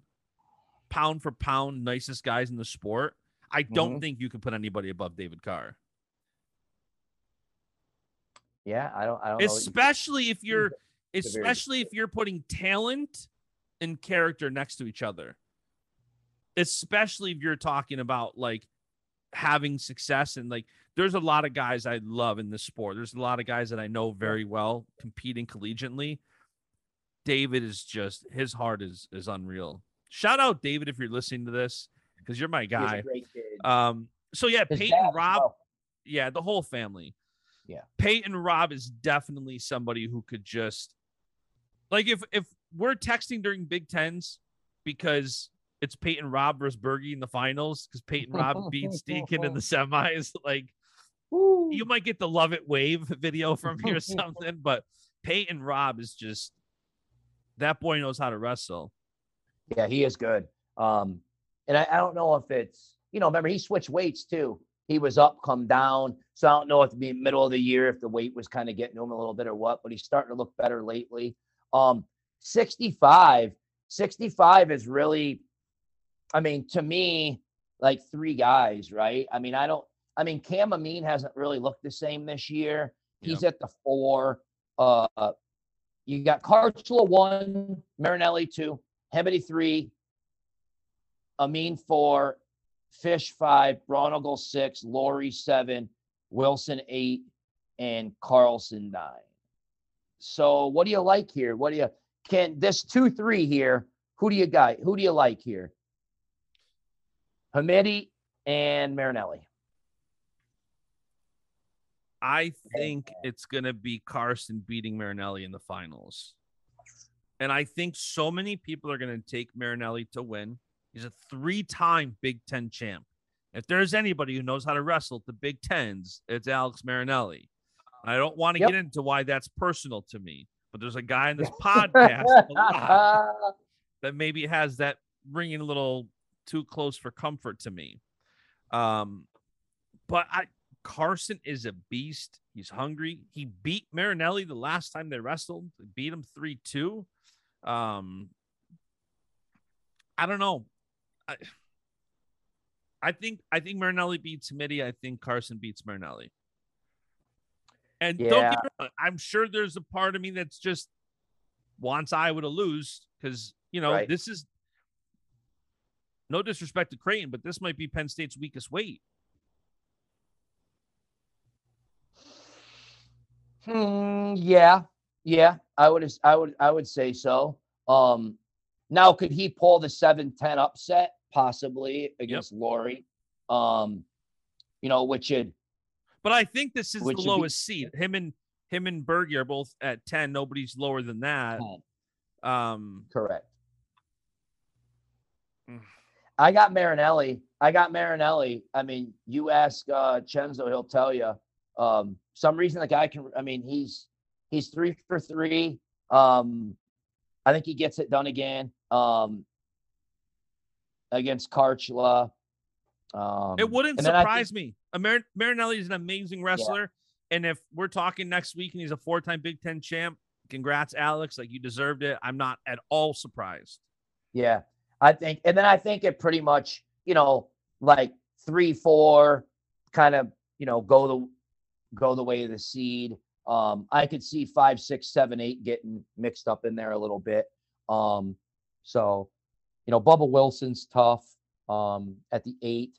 pound for pound nicest guys in the sport, I don't Mhm. think you could put anybody above David Carr. Yeah, I don't. I don't know. especially if you're a very good especially if you're putting talent and character next to each other especially if you're talking about like having success and like there's a lot of guys I love in this sport. There's a lot of guys that I know very well competing collegiately. David is just his heart is is unreal. Shout out David if you're listening to this because you're my guy. Um so yeah, His Peyton Robb well. yeah, the whole family. Yeah. Peyton Robb is definitely somebody who could just like if if we're texting during Big Tens because it's Peyton Robb versus Bergie in the finals because Peyton Robb beats Deakin in the semis. Like Woo. you might get the love it wave video from me or something, but Peyton Robb is just that boy knows how to wrestle. Yeah, he is good. Um, and I, I don't know if it's you know, remember he switched weights too. He was up, come down. So I don't know if the middle of the year if the weight was kind of getting to him a little bit or what, but he's starting to look better lately. Um, 65, 65 is really, I mean, to me, like three guys, right? I mean, I don't, I mean, Cam Amine hasn't really looked the same this year. He's at the four. Uh, you got Kharchla one, Marinelli two, Hebedy three, Amine four, Fish five, Braunagel six, Laurie seven, Wilson eight, and Carlson nine. So what do you like here? What do you can this two three here? Who do you got? Who do you like here? Hamidi and Marinelli. I think it's going to be Carson beating Marinelli in the finals. And I think so many people are going to take Marinelli to win. He's a three time Big Ten champ. If there's anybody who knows how to wrestle at the Big Tens, it's Alex Marinelli. I don't want to Yep. get into why that's personal to me, but there's a guy in this podcast that maybe has that ringing a little too close for comfort to me. Um, but I Carson is a beast. He's hungry. He beat Marinelli the last time they wrestled. They beat him three two. Um, I don't know. I, I think I think Marinelli beats Mitty. I think Carson beats Marinelli. And don't get me wrong, I'm sure there's a part of me that's just wants Iowa to lose because you know Right. this is no disrespect to Creighton, but this might be Penn State's weakest weight. Hmm, yeah, yeah, I would, I would, I would say so. Um, now could he pull the seven ten upset possibly against Laurie? Um, you know, which would But I think this is Which the would be- lowest seed. Him and him and Bergie are both at 10. Nobody's lower than that. Um correct. Mm. I got Marinelli. I got Marinelli. I mean, you ask uh Chenzo, he'll tell you. Um, some reason the guy can. I mean, he's he's three for three. Um, I think he gets it done again. Um, against Kharchla. Um, it wouldn't I think- surprise me. Mar- Marinelli is an amazing wrestler. And if we're talking next week and he's a four-time Big Ten champ, congrats, Alex. Like you deserved it. I'm not at all surprised. Yeah, I think, and then I think it pretty much, you know, like three, four, kind of, you you know, go the go the way of the seed. Um, I could see five, six, seven, eight getting mixed up in there a little bit. Um, so, you know, Bubba Wilson's tough um, at the eight.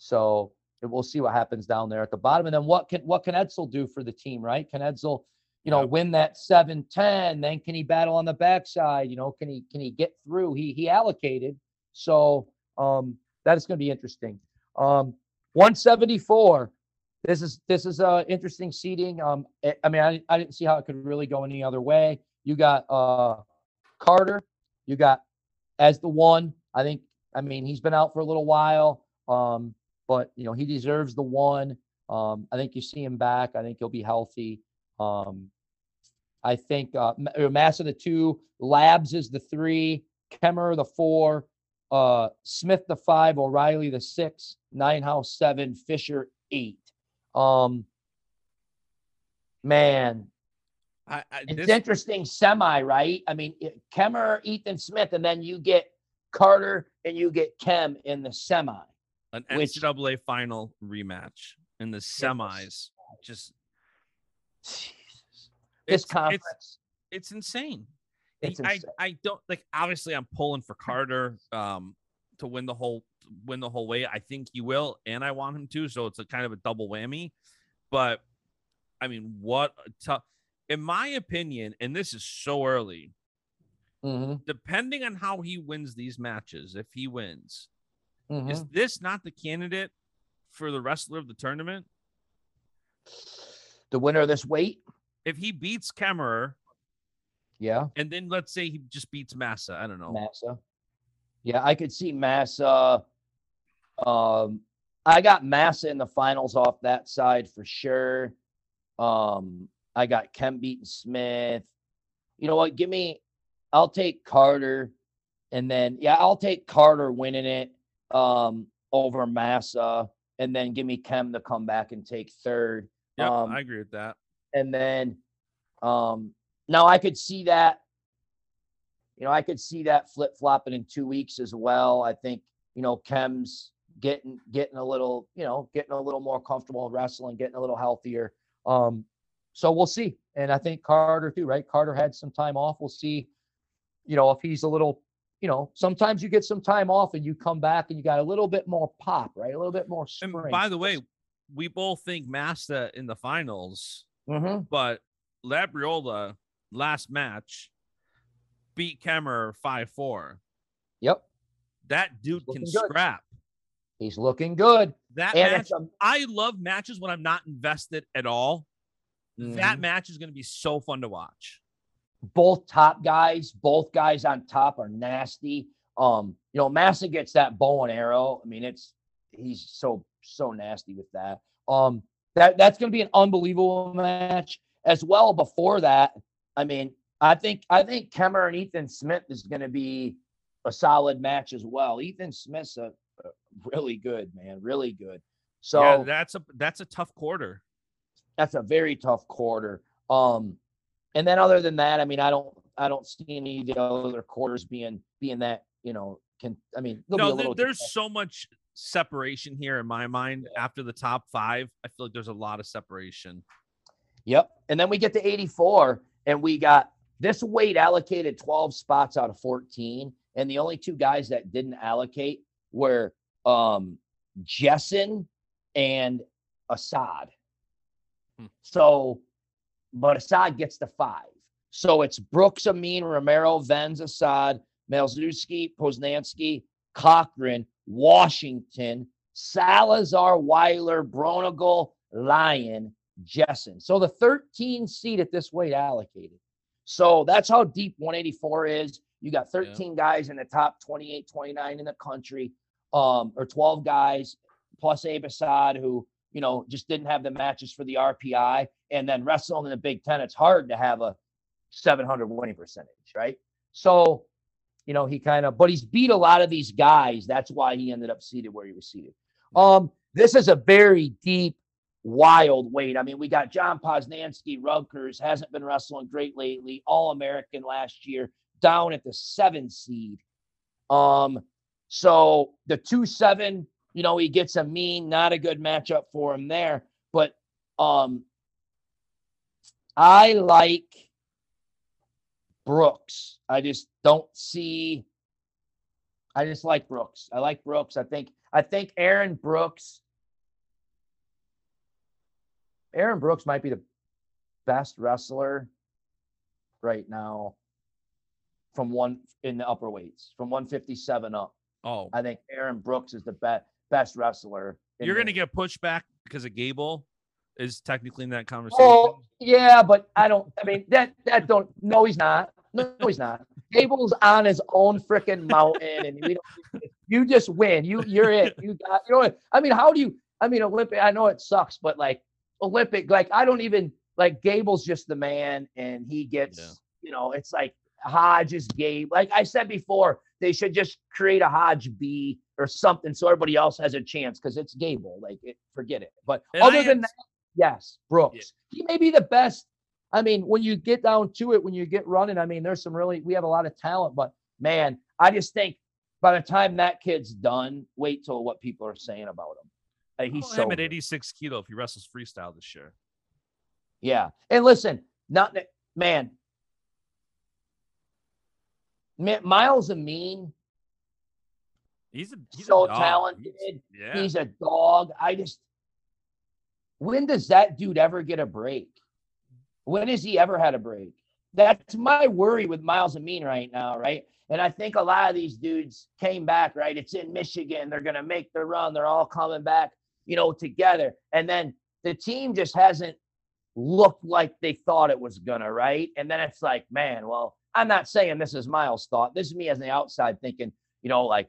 So we'll see what happens down there at the bottom. And then what can what can Edsall do for the team, right? Can Edsall, you know, Yep. win that 7-10? Then can he battle on the backside? You know, can he can he get through? He he allocated. So um that is going to be interesting. Um 174. This is this is uh interesting seating. Um I, I mean I, I didn't see how it could really go any other way. You got uh Carter, you got as the one. I think I mean he's been out for a little while. Um but you know he deserves the one. Um, I think you see him back. I think he'll be healthy. Um, I think uh, Ma- Massa the two, Labs is the three, Kemmer the four, uh, Smith the five, O'Reilly the six, Ninehouse seven, Fisher eight. Um, man, I, I, it's this, interesting semi, right? I mean, Kemmer, Ethan Smith, and then you get Carter and you get Kem in the semi. An which- NCAA final rematch in the semis. Just Jesus. This it's, conference. it's it's insane. It's I, insane. I don't like obviously I'm pulling for Carter um to win the whole win the whole way. I think he will, and I want him to, so it's a kind of a double whammy. But I mean, what a tough in my opinion, and this is so early, Mhm, depending on how he wins these matches, if he wins, mhm. is this not the candidate for the wrestler of the tournament? the winner of this weight. If he beats Kemmerer, Yeah, and then let's say he just beats Massa, I don't know. Massa. Yeah, I could see Massa. Um, I got Massa in the finals off that side for sure. Um, I got Kem beating Smith. You know what? Give me. I'll take Carter, and then yeah, I'll take Carter winning it um, over Massa, and then give me Kem to come back and take third. Yeah, Um, I agree with that. and then um now I could see that you know I could see that flip flopping in two weeks as well. I think you know Kem's getting getting a little you know getting a little more comfortable in wrestling, getting a little healthier. Um, so we'll see. And I think Carter too, right? Carter had some time off. We'll see. You know if he's a little. You know, sometimes you get some time off and you come back and you got a little bit more pop, right? A little bit more And spring. by the way, we both think Massa in the finals, Mhm. but Labriola last match beat Kemmer 5 4. yep, That dude can good. scrap. he's looking good. That And match, a, I love matches when I'm not invested at all. That Mhm. match is going to be so fun to watch. Both top guys, both guys on top are nasty. Um, you know, Massa gets that bow and arrow. I mean, it's he's so so nasty with that. Um, that that's gonna be an unbelievable match as well. Before that, I mean, I think I think Kemmer and Ethan Smith is gonna be a solid match as well. Ethan Smith's a, a really good man, really good. So yeah, that's a that's a tough quarter. that's a very tough quarter. Um, and then other than that, I mean, I don't, I don't see any of the other quarters being being that you know can. I mean, No, there- there's so much separation here in my mind after the top five. I feel like there's a lot of separation. Yep. And then we get to 84, and we got this weight allocated 12 spots out of 14, and the only two guys that didn't allocate were um Jessen and Assad. Hmm. So, but Assad gets the five. So it's Brooks, Amine, Romero, Venz, Assad, Melzewski, Poznanski, Cochran, Washington, Salazar, Weiler, Braunagel, Lyon, Jessen. So the 13 seat at this weight allocated. So that's how deep 184 is. You got 13 guys in the top 28, 29 in the country, um, or 12 guys plus Abe Assad, who, you know, just didn't have the matches for the RPI. And then wrestling in the Big Ten, it's hard to have a 700 winning percentage, right? So, you know, he kind of, but he's beat a lot of these guys. That's why he ended up seated where he was seated. Um, this is a very deep, wild weight. I mean, we got John Poznanski, Rutgers, hasn't been wrestling great lately, All American last year, down at the seven seed. Um, so the two seven, you know, he gets a mean, not a good matchup for him there. But um, I like Brooks. I just don't see. I just like Brooks. I like Brooks. I think I think Aaron Brooks. Aaron Brooks might be the best wrestler right now from one in the upper weights, from 157 up. Oh, I think Aaron Brooks is the best best wrestler. you're gonna get pushed back because of Gable is technically in that conversation. Oh, yeah, but I don't. I mean, that that don't. No, he's not. No, he's not. Gable's on his own freaking mountain, and we don't. You just win. You you're it. You got. You know. what? I mean, how do you? I mean, Olympic. I know it sucks, but like Olympic, like I don't even like Gable's just the man, and he gets. Yeah. You know, it's like Hodge is Gabe. Like I said before, they should just create a Hodge B or something so everybody else has a chance because it's Gable. Like, it, forget it. But And other I than am- that, yes, Brooks. He may be the best. I mean, when you get down to it, when you get running, I mean, there's some really, we have a lot of talent, but man, I just think by the time that kid's done, wait till what people are saying about him. Uh, he's so him at good. 86 kilo if he wrestles freestyle this year. Yeah. And listen, not man. Ma- Myles Amine, He's a he's so a talented. He's- yeah. He's a dog. I just when does that dude ever get a break? When has he ever had a break? That's my worry with Myles Amine right now, right? And I think a lot of these dudes came back, right? It's in Michigan. They're gonna make the run. They're all coming back, you know, together. And then the team just hasn't looked like they thought it was gonna, right? And then it's like, man, well, I'm not saying this is Myles' thought. This is me as the outside thinking, you know, like,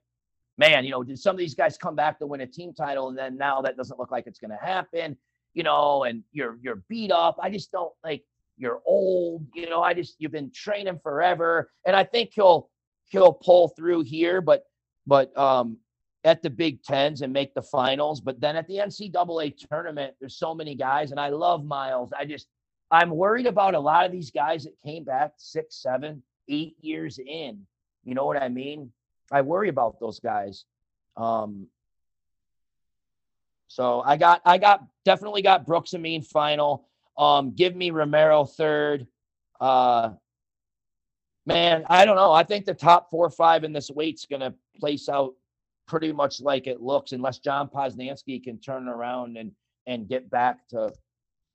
man, you know, did some of these guys come back to win a team title and then now that doesn't look like it's gonna happen, you know, and you're you're beat up. I just don't like you're old, you know. I just you've been training forever. And I think he'll he'll pull through here, but but um at the Big Tens and make the finals. But then at the NCAA tournament, there's so many guys, and I love Myles. I just I'm worried about a lot of these guys that came back six, seven, eight years in. You know what I mean? I worry about those guys. Um, so I got I got definitely got Brooks and Mean final. Um, give me Romero third. Uh, man, I don't know. I think the top four or five in this weight's gonna place out pretty much like it looks, unless John Poznanski can turn around and and get back to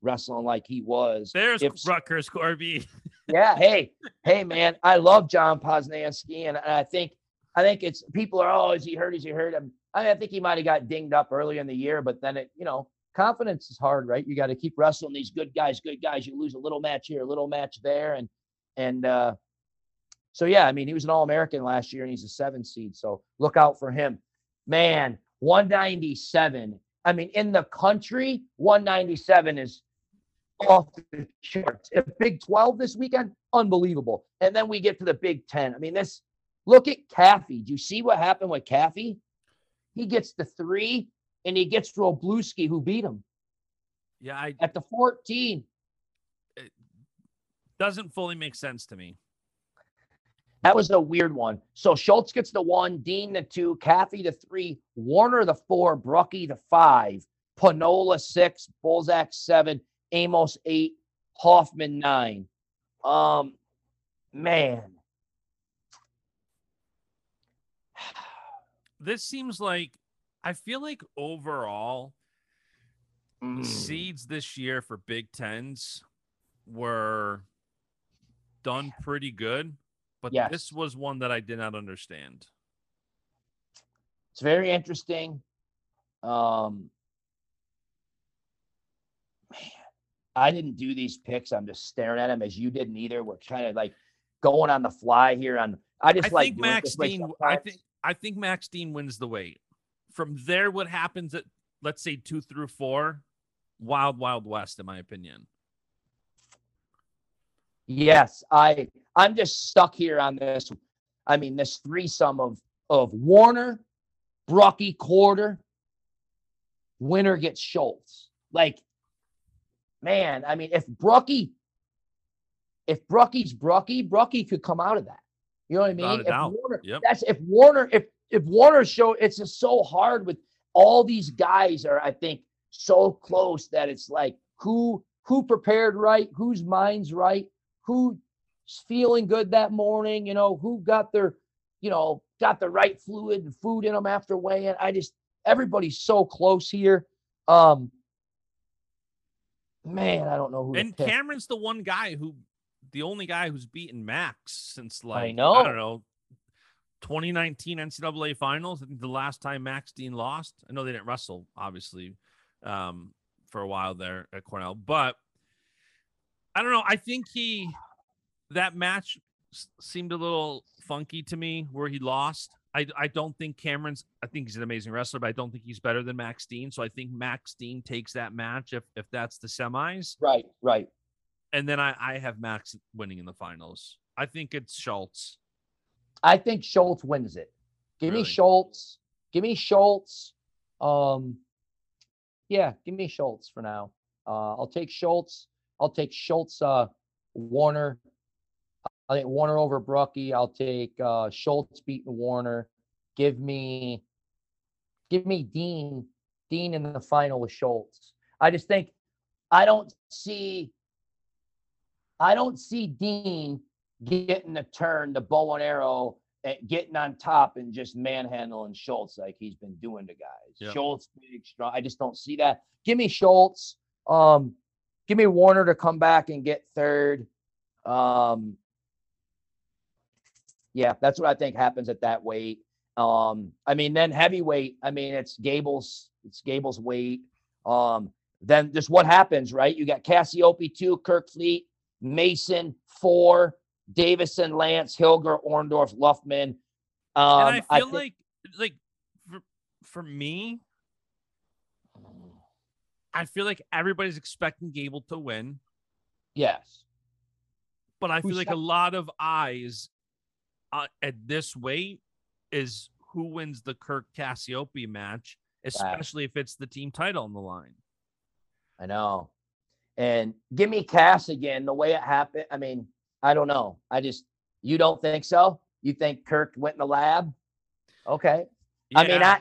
wrestling like he was. There's if- Rutgers Corby. yeah, hey, hey, man, I love John Poznanski, and I think I think it's people are oh, is he hurt? Is he hurt? I'm- I, I think he might have got dinged up earlier in the year, but then it, you know, confidence is hard, right? You got to keep wrestling these good guys, good guys. You lose a little match here, a little match there, and and uh, so yeah, I mean, he was an All American last year, and he's a seven seed, so look out for him, man. 197. I mean, in the country, 197 is off the charts. If Big 12 this weekend, unbelievable. And then we get to the Big 10. I mean, this look at Caffey. Do you see what happened with Caffey? He gets the three and he gets to Bluesky who beat him Yeah, I at the 14. It doesn't fully make sense to me. That was a weird one. So Schultz gets the one, Dean the two, Caffey the three, Warner the four, Brucki the five, Panola six, Bolzak seven, Amos eight, Hoffman nine. Um, man, This seems like I feel like overall Mm. seeds this year for Big Tens were done pretty good, but Yes. this was one that I did not understand. It's very interesting. Um, man, I didn't do these picks. I'm just staring at them as you didn't either. We're kind of like going on the fly here. On I just I like think Max Dean. I think I think Max Dean wins the weight. From there, what happens at let's say two through four, wild wild west, in my opinion. Yes, I I'm just stuck here on this. I mean, this threesome of of Warner, Brucki, Quarter, winner gets Schultz. Like, man, I mean, if Brucki, if Brucki's Brucki, Brucki could come out of that. You know what I mean? If. Warner, Yep. that's if Warner, if if Warner show, it's just so hard with all these guys are, I think, so close that it's like who who prepared right, whose mind's right, who's feeling good that morning, you know, who got their, you know, got the right fluid and food in them after weighing. I just everybody's so close here. Um man, I don't know who. And Cameron's the one guy who, the only guy who's beaten Max since like I know. I don't know, 2019 NCAA Finals. I think the last time Max Dean lost. I know they didn't wrestle, obviously, um, for a while there at Cornell, but I don't know. I think he that match seemed a little funky to me where he lost. I, I don't think Cameron's. I think he's an amazing wrestler, but I don't think he's better than Max Dean. So I think Max Dean takes that match if if that's the semis. Right, right. And then I I have Max winning in the finals. I think it's Schultz. I think Schultz wins it. Give Really? me Schultz. Give me Schultz. Um, yeah, give me Schultz for now. Uh, I'll take Schultz. I'll take Schultz. Uh, Warner. I think Warner over Brucki. I'll take uh, Schultz beating Warner. Give me, give me Dean. Dean in the final with Schultz. I just think I don't see. I don't see Dean getting the turn, the bow and arrow, and getting on top and just manhandling Schultz like he's been doing to guys. Yep. Schultz, big, strong. I just don't see that. Give me Schultz. Um, give me Warner to come back and get third. Um, yeah, that's what I think happens at that weight. Um, I mean, then heavyweight. I mean, it's Gable's. It's Gable's weight. Um, then just what happens, right? You got Cassioppi two, Kerkvliet, Mason four, Davison, Lance, Hilger, Orndorff, Luffman. Um, and I feel thi- like like for, for me, I feel like everybody's expecting Gable to win, yes, but I feel Who's like that? a lot of eyes uh, at this weight is who wins the Kirk Cassioppi match, especially if it's the team title on the line. I know. And give me Cass again. The way it happened. I mean, I don't know. I just you don't think so? You think Kirk went in the lab? Okay. I mean, Yeah,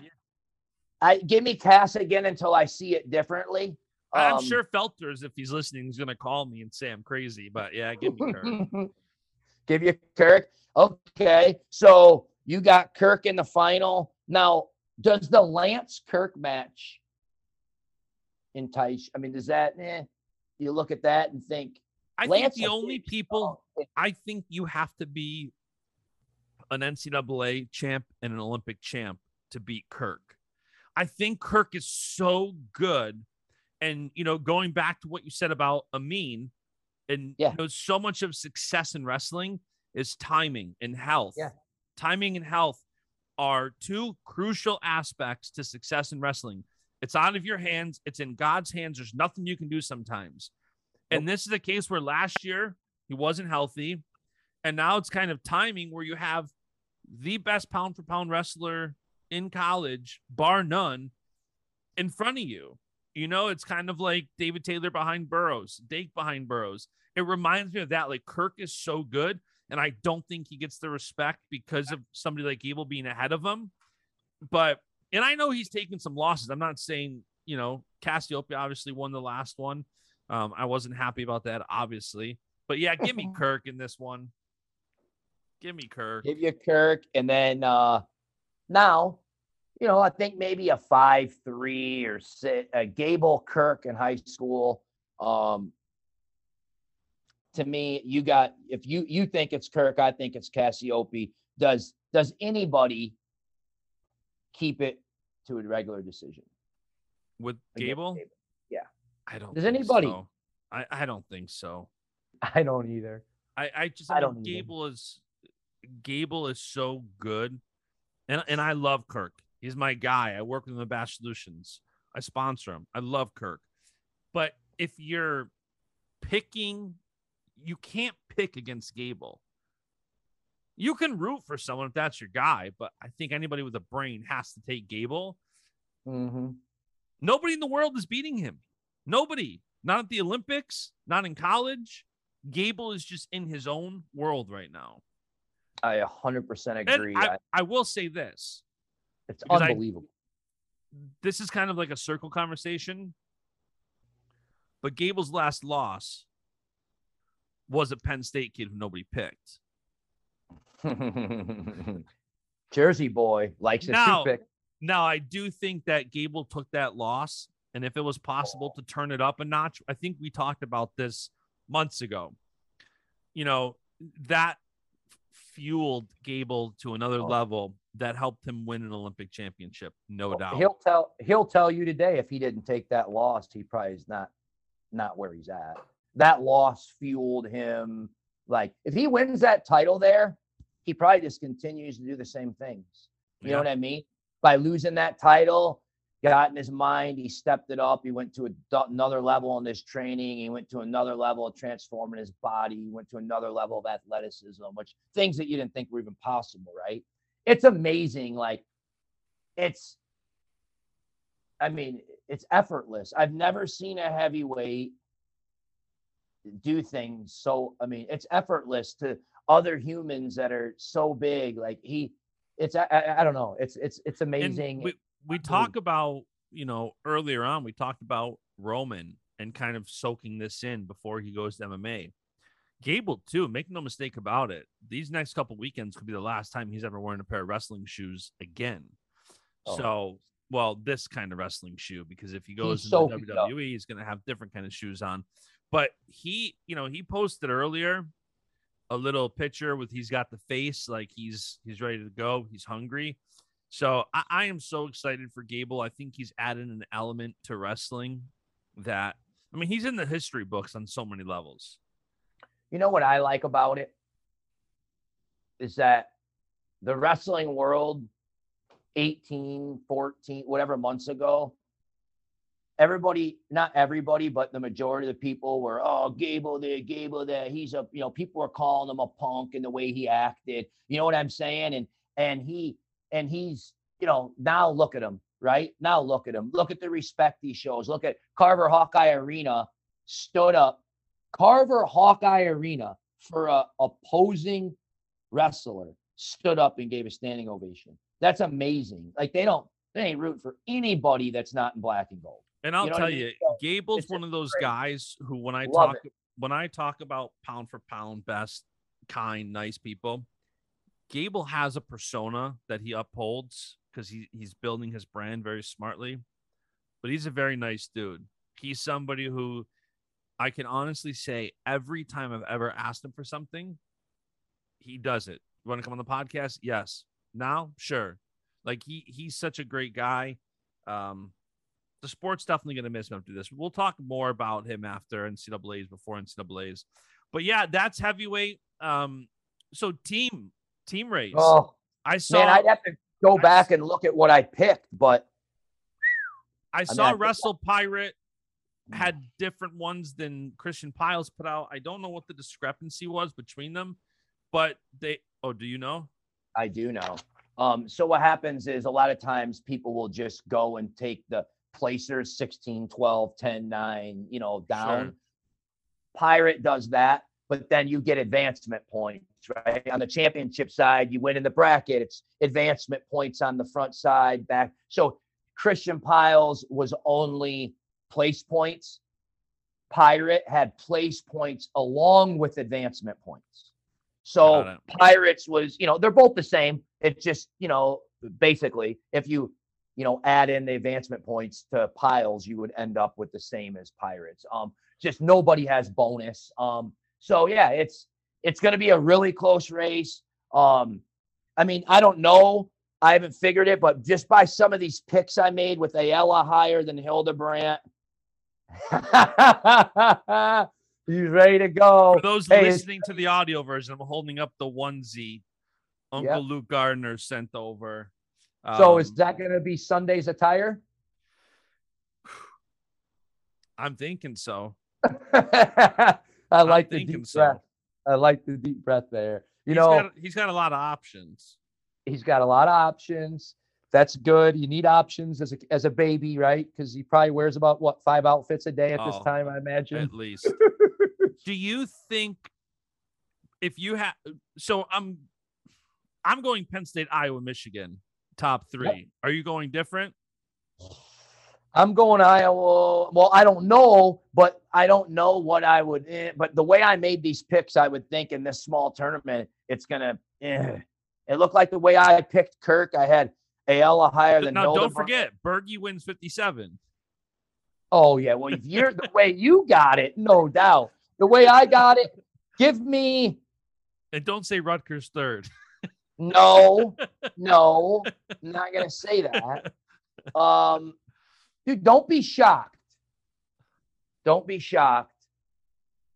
I give me Cass again until I see it differently. I'm Um, sure Felters, if he's listening, is gonna call me and say I'm crazy. But yeah, give me Kirk. Give you Kirk. Okay. So you got Kirk in the final. Now, does the Lance Kirk match entice? I mean, does that, eh, you look at that and think, I Lance think the only people. I think you have to be an NCAA champ and an Olympic champ to beat Kirk. I think Kirk is so good. And, you know, going back to what you said about Amine, and Yeah. you know, so much of success in wrestling is timing and health. Yeah. Timing and health are two crucial aspects to success in wrestling. It's out of your hands, it's in God's hands. There's nothing you can do sometimes. And this is a case where last year he wasn't healthy. And now it's kind of timing where you have the best pound for pound wrestler in college, bar none, in front of you. You know, it's kind of like David Taylor behind Burroughs, Dake behind Burroughs. It reminds me of that. Like Kirk is so good, and I don't think he gets the respect because of somebody like Evil being ahead of him. But and I know he's taken some losses. I'm not saying, you know, Cassioppi obviously won the last one. Um, I wasn't happy about that, obviously. But yeah, give me Kirk in this one. Give me Kirk. give you Kirk. And then uh now, you know, I think maybe a five three or six, a Gable Kirk in high school. Um to me, you got if you you think it's Kirk, I think it's Cassioppi. Does does anybody keep it to a regular decision? With against Gable? Yeah. I don't Does think anybody? so. I, I don't think so. I don't either. I, I just I I don't mean, either. Gable is Gable is so good. And and I love Kirk. He's my guy. I work with him at Bash Solutions. I sponsor him. I love Kirk. But if you're picking, you can't pick against Gable. You can root for someone if that's your guy, but I think anybody with a brain has to take Gable. Mm-hmm. Nobody in the world is beating him. Nobody. Not at the Olympics, not in college. Gable is just in his own world right now. I 100% agree. I, I- I will say this it's because I- unbelievable. this is kind of like a circle conversation. But Gable's last loss was a Penn State kid who nobody picked. Jersey boy likes his Now- pick. Now, I do think that Gable took that loss, and if it was possible to turn it up a notch, I think we talked about this months ago. You know, that fueled Gable to another Oh. level that helped him win an Olympic championship, no doubt. He'll tell he'll tell you today if he didn't take that loss, he probably is not not where he's at. That loss fueled him. Like if he wins that title there, he probably just continues to do the same things. You know what I mean? By losing that title, got in his mind, he stepped it up. He went to a, another level in his training. He went to another level of transforming his body. He went to another level of athleticism, which things that you didn't think were even possible, right? It's amazing. Like it's, I mean, it's effortless. I've never seen a heavyweight do things so. I mean, it's effortless to other humans that are so big. Like he, it's I, I, I don't know. It's it's it's And amazing. we, we talk about, you know, earlier on, we talked about Roman and kind of soaking this in before he goes to MMA. Gable, too, make no mistake about it. These next couple weekends could be the last time he's ever wearing a pair of wrestling shoes again. Oh. So, well, this kind of wrestling shoe, because if he goes He's into so beat up. WWE, he's going to have different kind of shoes on. But he, you know, he posted earlier a little picture with he's got the face like he's he's ready to go. He's hungry. So I, I am so excited for Gable. I think he's added an element to wrestling that I mean he's in the history books on so many levels. you know what I like about it is that the wrestling world 18, 14, whatever months ago, everybody, not everybody, but the majority of the people were, oh, Gable there, Gable there. He's a, you know, people were calling him a punk and the way he acted. You know what I'm saying? And and he and he's, you know, now look at him, right? Now look at him. Look at the respect he shows. Look at Carver Hawkeye Arena stood up. Carver Hawkeye Arena for a opposing wrestler stood up and gave a standing ovation. That's amazing. Like they don't, they ain't root for anybody that's not in black and gold. And I'll You know tell I mean? you, So, Gable's one of those great. guys who when I Love talk it. when I talk about pound for pound best, kind, nice people, Gable has a persona that he upholds because he, he's building his brand very smartly. But he's a very nice dude. He's somebody who I can honestly say every time I've ever asked him for something, he does it. You want to come on the podcast? Yes. Now, sure. Like he he's such a great guy. Um, the sport's definitely going to miss him after this. We'll talk more about him after NCAA's, before NCAA's. But yeah, that's heavyweight. Um, so team team race. Oh I saw man, I'd have to go I back and look at what I picked, but I mean, saw I think- Wrestle Pirate had different ones than Christian Pyles put out. I don't know what the discrepancy was between them, but they. Oh, do you know? I do know. Um, so what happens is a lot of times people will just go and take the placers 16, 12, 10, 9, you know, down. Sure. Pirate does that, but then you get advancement points, right? On the championship side, you win in the bracket, it's advancement points on the front side, back. So Christian Pyles was only place points. Pirate had place points along with advancement points. So Pirates was, you know, they're both the same. It's just, you know, basically, if you, you know, add in the advancement points to Pyles, you would end up with the same as Pirates. Um, just nobody has bonus. Um, so yeah, it's it's going to be a really close race. Um, I mean, I don't know. I haven't figured it, but just by some of these picks I made with Ayala higher than Hildebrandt, he's ready to go. For those Hey, listening to the audio version, I'm holding up the onesie Uncle Luke Gardner sent over. So is Um, that going to be Sunday's attire? I'm thinking so. I like the deep so. breath. I like the deep breath there. You He's know, got, he's got a lot of options. he's got a lot of options. That's good. You need options as a as a baby, right? Because he probably wears about what five outfits a day at this Oh, time, I imagine. at least. Do you think if you have so I'm I'm going Penn State, Iowa, Michigan, top three. Are you going different? I'm going Iowa. Well, I don't know, but I don't know what I would. Eh, but the way I made these picks, I would think in this small tournament, it's gonna. Eh. It looked like the way I picked Kirk. I had Ayala higher than. Now, don't forget, Bergie wins 57. Oh yeah, well, if you're the way you got it, no doubt. The way I got it, give me. And don't say Rutgers third. no, no, I'm not gonna say that. Um, dude, don't be shocked. Don't be shocked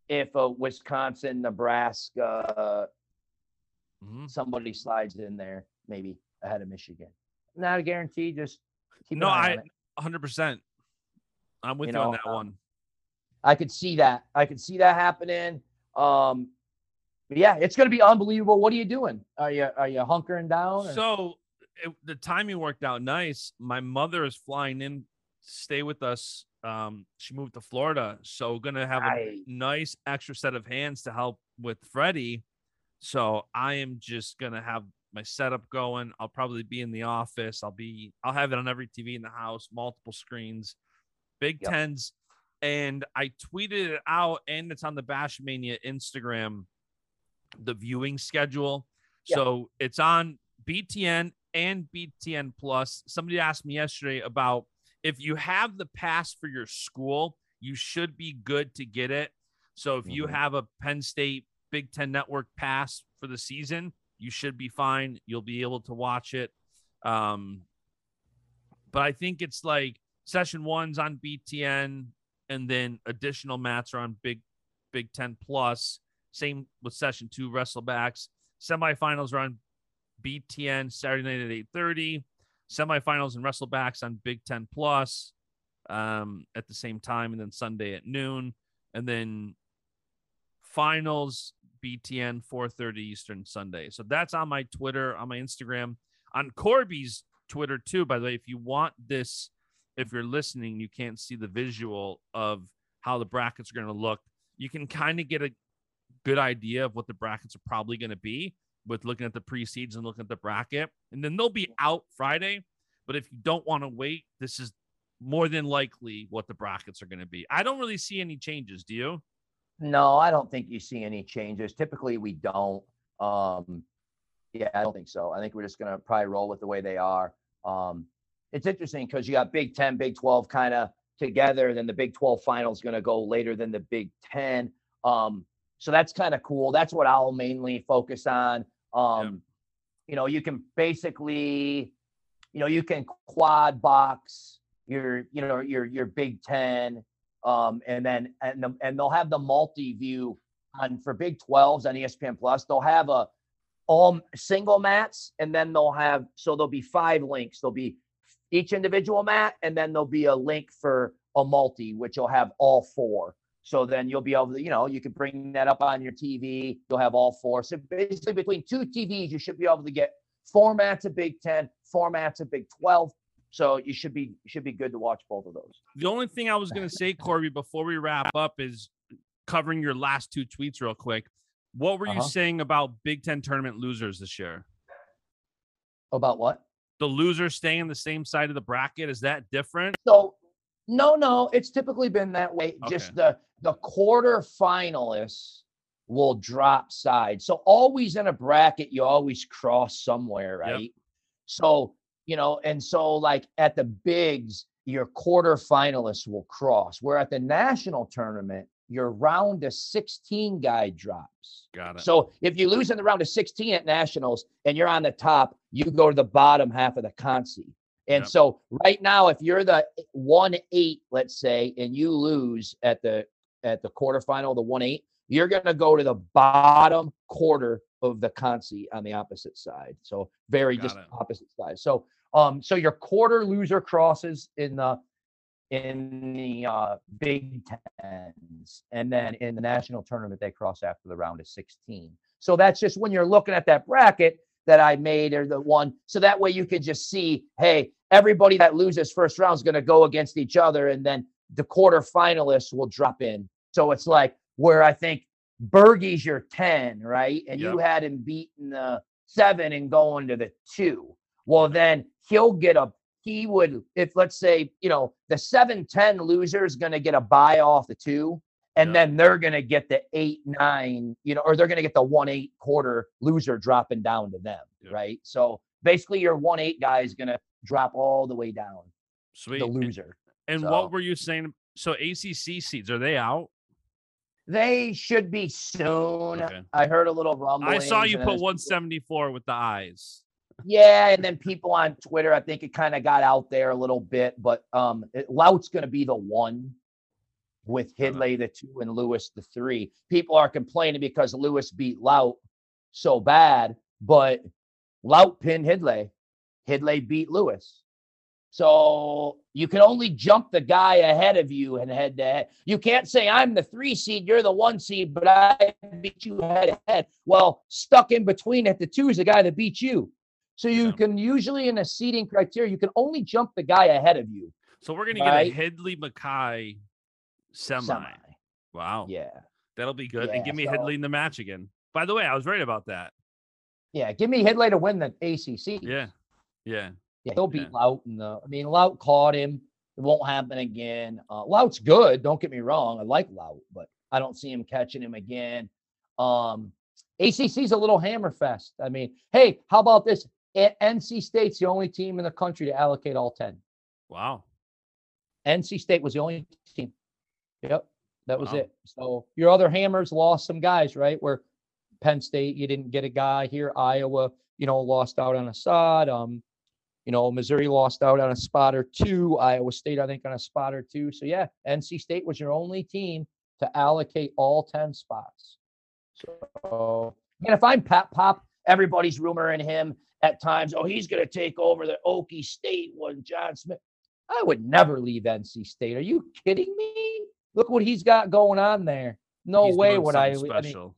if a Wisconsin, Nebraska, mm-hmm. somebody slides in there, maybe ahead of Michigan. Not a guarantee. Just keep no, I 100. percent I'm with you, you know, on that um, one. I could see that. I could see that happening. Um, but yeah, it's going to be unbelievable. What are you doing? Are you are you hunkering down? Or? So it, the timing worked out nice. My mother is flying in stay with us. Um, she moved to Florida, so gonna have a nice extra set of hands to help with Freddie. So I am just gonna have my setup going. I'll probably be in the office. I'll be I'll have it on every TV in the house, multiple screens, Big yep. Tens. And I tweeted it out and it's on the Bashmania Instagram, the viewing schedule. So it's on BTN and BTN Plus. Somebody asked me yesterday about if you have the pass for your school, you should be good to get it. So if you mm-hmm. have a Penn State Big Ten Network pass for the season, you should be fine. You'll be able to watch it. Um, but I think it's like session one's on BTN, and then additional mats are on Big Big Ten Plus. Same with session two wrestlebacks. Semifinals are on BTN Saturday night at eight thirty semifinals and wrestlebacks on Big Ten Plus um, at the same time, and then Sunday at noon, and then finals BTN 4:30 Eastern Sunday. So that's on my Twitter, on my Instagram, on Corby's Twitter too. By the way, if you want this, if you're listening, you can't see the visual of how the brackets are going to look. You can kind of get a good idea of what the brackets are probably going to be with looking at the pre-seeds and looking at the bracket. And then they'll be out Friday. But if you don't want to wait, this is more than likely what the brackets are going to be. I don't really see any changes. Do you? No, I don't think you see any changes. Typically, we don't. Um, yeah, I don't think so. I think we're just going to probably roll with the way they are. Um, it's interesting because you got Big 10, Big 12 kind of together. Then the Big 12 final is going to go later than the Big 10. Um, so that's kind of cool. That's what I'll mainly focus on. Um, yep. You know, you can basically, you know, you can quad box your, you know, your your Big Ten, um, and then and the, and they'll have the multi view on for Big 12s on ESPN Plus. They'll have a all single mats, and then they'll have so there'll be five links. There'll be each individual mat, and then there'll be a link for a multi, which will have all four. So then you'll be able to, you know, you can bring that up on your TV. You'll have all four. So basically, between two TVs, you should be able to get formats of Big Ten, formats of Big Twelve. So you should be should be good to watch both of those. The only thing I was going to say, Corby, before we wrap up, is covering your last two tweets real quick. What were you uh-huh. saying about Big Ten tournament losers this year? About what? The losers staying on the same side of the bracket. Is that different? So no, no, it's typically been that way. Okay. Just the the quarter finalists will drop sides. So always in a bracket, you always cross somewhere, right? Yep. So, you know, and so like at the bigs, your quarter finalists will cross. Where at the national tournament, your round of 16 guy drops. Got it. So if you lose in the round of 16 at nationals and you're on the top, you go to the bottom half of the consi. And yep. so right now, if you're the one eight, let's say, and you lose at the at the quarterfinal, the one eight, you're gonna go to the bottom quarter of the consi on the opposite side. So very Got just it. opposite side. So um, so your quarter loser crosses in the in the uh, Big Tens, and then in the national tournament they cross after the round of 16. So that's just when you're looking at that bracket that I made or the one. So that way you can just see, hey, everybody that loses first round is going to go against each other, and then the quarter finalists will drop in. So it's like where I think Bergie's your 10, right? And yep. you had him beating the seven and going to the two. Well, then he'll get a he would, if let's say, you know, the 7 10 loser is going to get a buy off the two, and Yeah. then they're going to get the 8 9, you know, or they're going to get the 1 8 quarter loser dropping down to them, Yeah. right? So basically, your 1 8 guy is going to drop all the way down, Sweet. the loser. And So- what were you saying? So ACC seeds are they out? They should be soon. Okay. I heard a little rumble. I saw you put 174 with the eyes. Yeah, and then people on Twitter, I think it kind of got out there a little bit, but um, it, Lout's going to be the one with Uh-huh. Hidlay the two and Lewis the three. People are complaining because Lewis beat Lout so bad, but Lout pinned Hidlay. Hidlay beat Lewis. So you can only jump the guy ahead of you and head to head. You can't say I'm the three seed, you're the one seed, but I beat you head to head. Well, stuck in between at the two is the guy that beat you. So you Yeah. can usually in a seeding criteria, you can only jump the guy ahead of you. So we're gonna Right. get a Hidlay Mekhi semi. Semi. Wow. Yeah. That'll be good. Yeah, and give me so- Hidlay in the match again. By the way, I was right about that. Yeah. Give me Hidlay to win the ACC. Yeah. Yeah. Yeah, he'll beat Yeah. Lout. In the, I mean, Lout caught him. It won't happen again. Uh, Lout's good. Don't get me wrong. I like Lout, but I don't see him catching him again. Um, ACC's a little hammer fest. I mean, hey, how about this? NC State's the only team in the country to allocate all 10. Wow. NC State was the only team. Yep, that was Wow. it. So your other hammers lost some guys, right? Where Penn State, you didn't get a guy here. Iowa, you know, lost out on Assad. Um, you know, Missouri lost out on a spot or two. Iowa State, I think, on a spot or two. So yeah, NC State was your only team to allocate all 10 spots. So and if I'm Pat Pop, everybody's rumoring him at times, oh, he's gonna take over the Okie State one, John Smith. I would never leave NC State. Are you kidding me? Look what he's got going on there. No He's way would I. something I mean,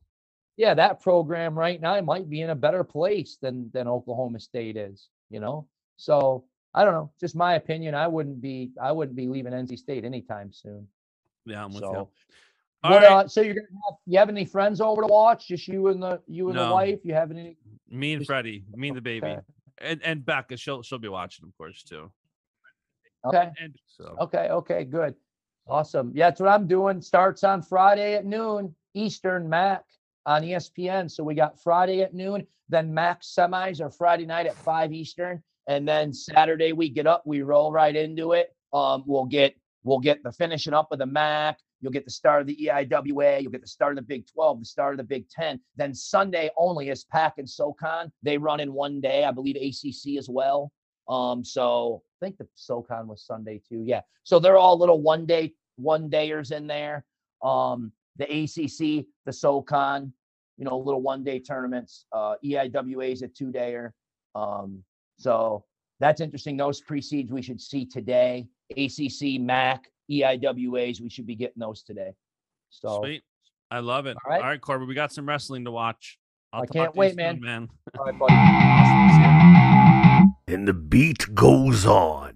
yeah, that program right now might be in a better place than than Oklahoma State is. You know, so I don't know. Just my opinion. I wouldn't be. I wouldn't be leaving NC State anytime soon. yeah, I'm with so, you. All what? right. Uh, so you're gonna have? You have any friends over to watch? Just you and the you and the wife? You have any? me and just- Freddie, me and the baby, Okay. and and Becca. She'll she'll be watching, of course, too. Okay. And so Okay, okay, good. Awesome. Yeah, that's what I'm doing. Starts on Friday at noon Eastern Mac on ESPN. So we got Friday at noon, then Mac semis are Friday night at 5 Eastern. And then Saturday we get up, we roll right into it. Um, we'll get we'll get the finishing up of the MAC. You'll get the start of the EIWA. You'll get the start of the Big 12, the start of the Big 10. Then Sunday only is PAC and SoCon. They run in one day. I believe ACC as well. Um, so I think the SoCon was Sunday too. Yeah. So they're all little one day, one dayers in there. Um, the ACC, the SoCon, you know, little one day tournaments. Uh, EIWA is a two dayer. Um, so that's interesting. Those precedes we should see today. ACC, MAC, EIWAs, we should be getting those today. So sweet. I love it. All right. All right, Corbin, we got some wrestling to watch. I'll I can't to you wait, soon, man. man. all right, buddy. Awesome. And the beat goes on.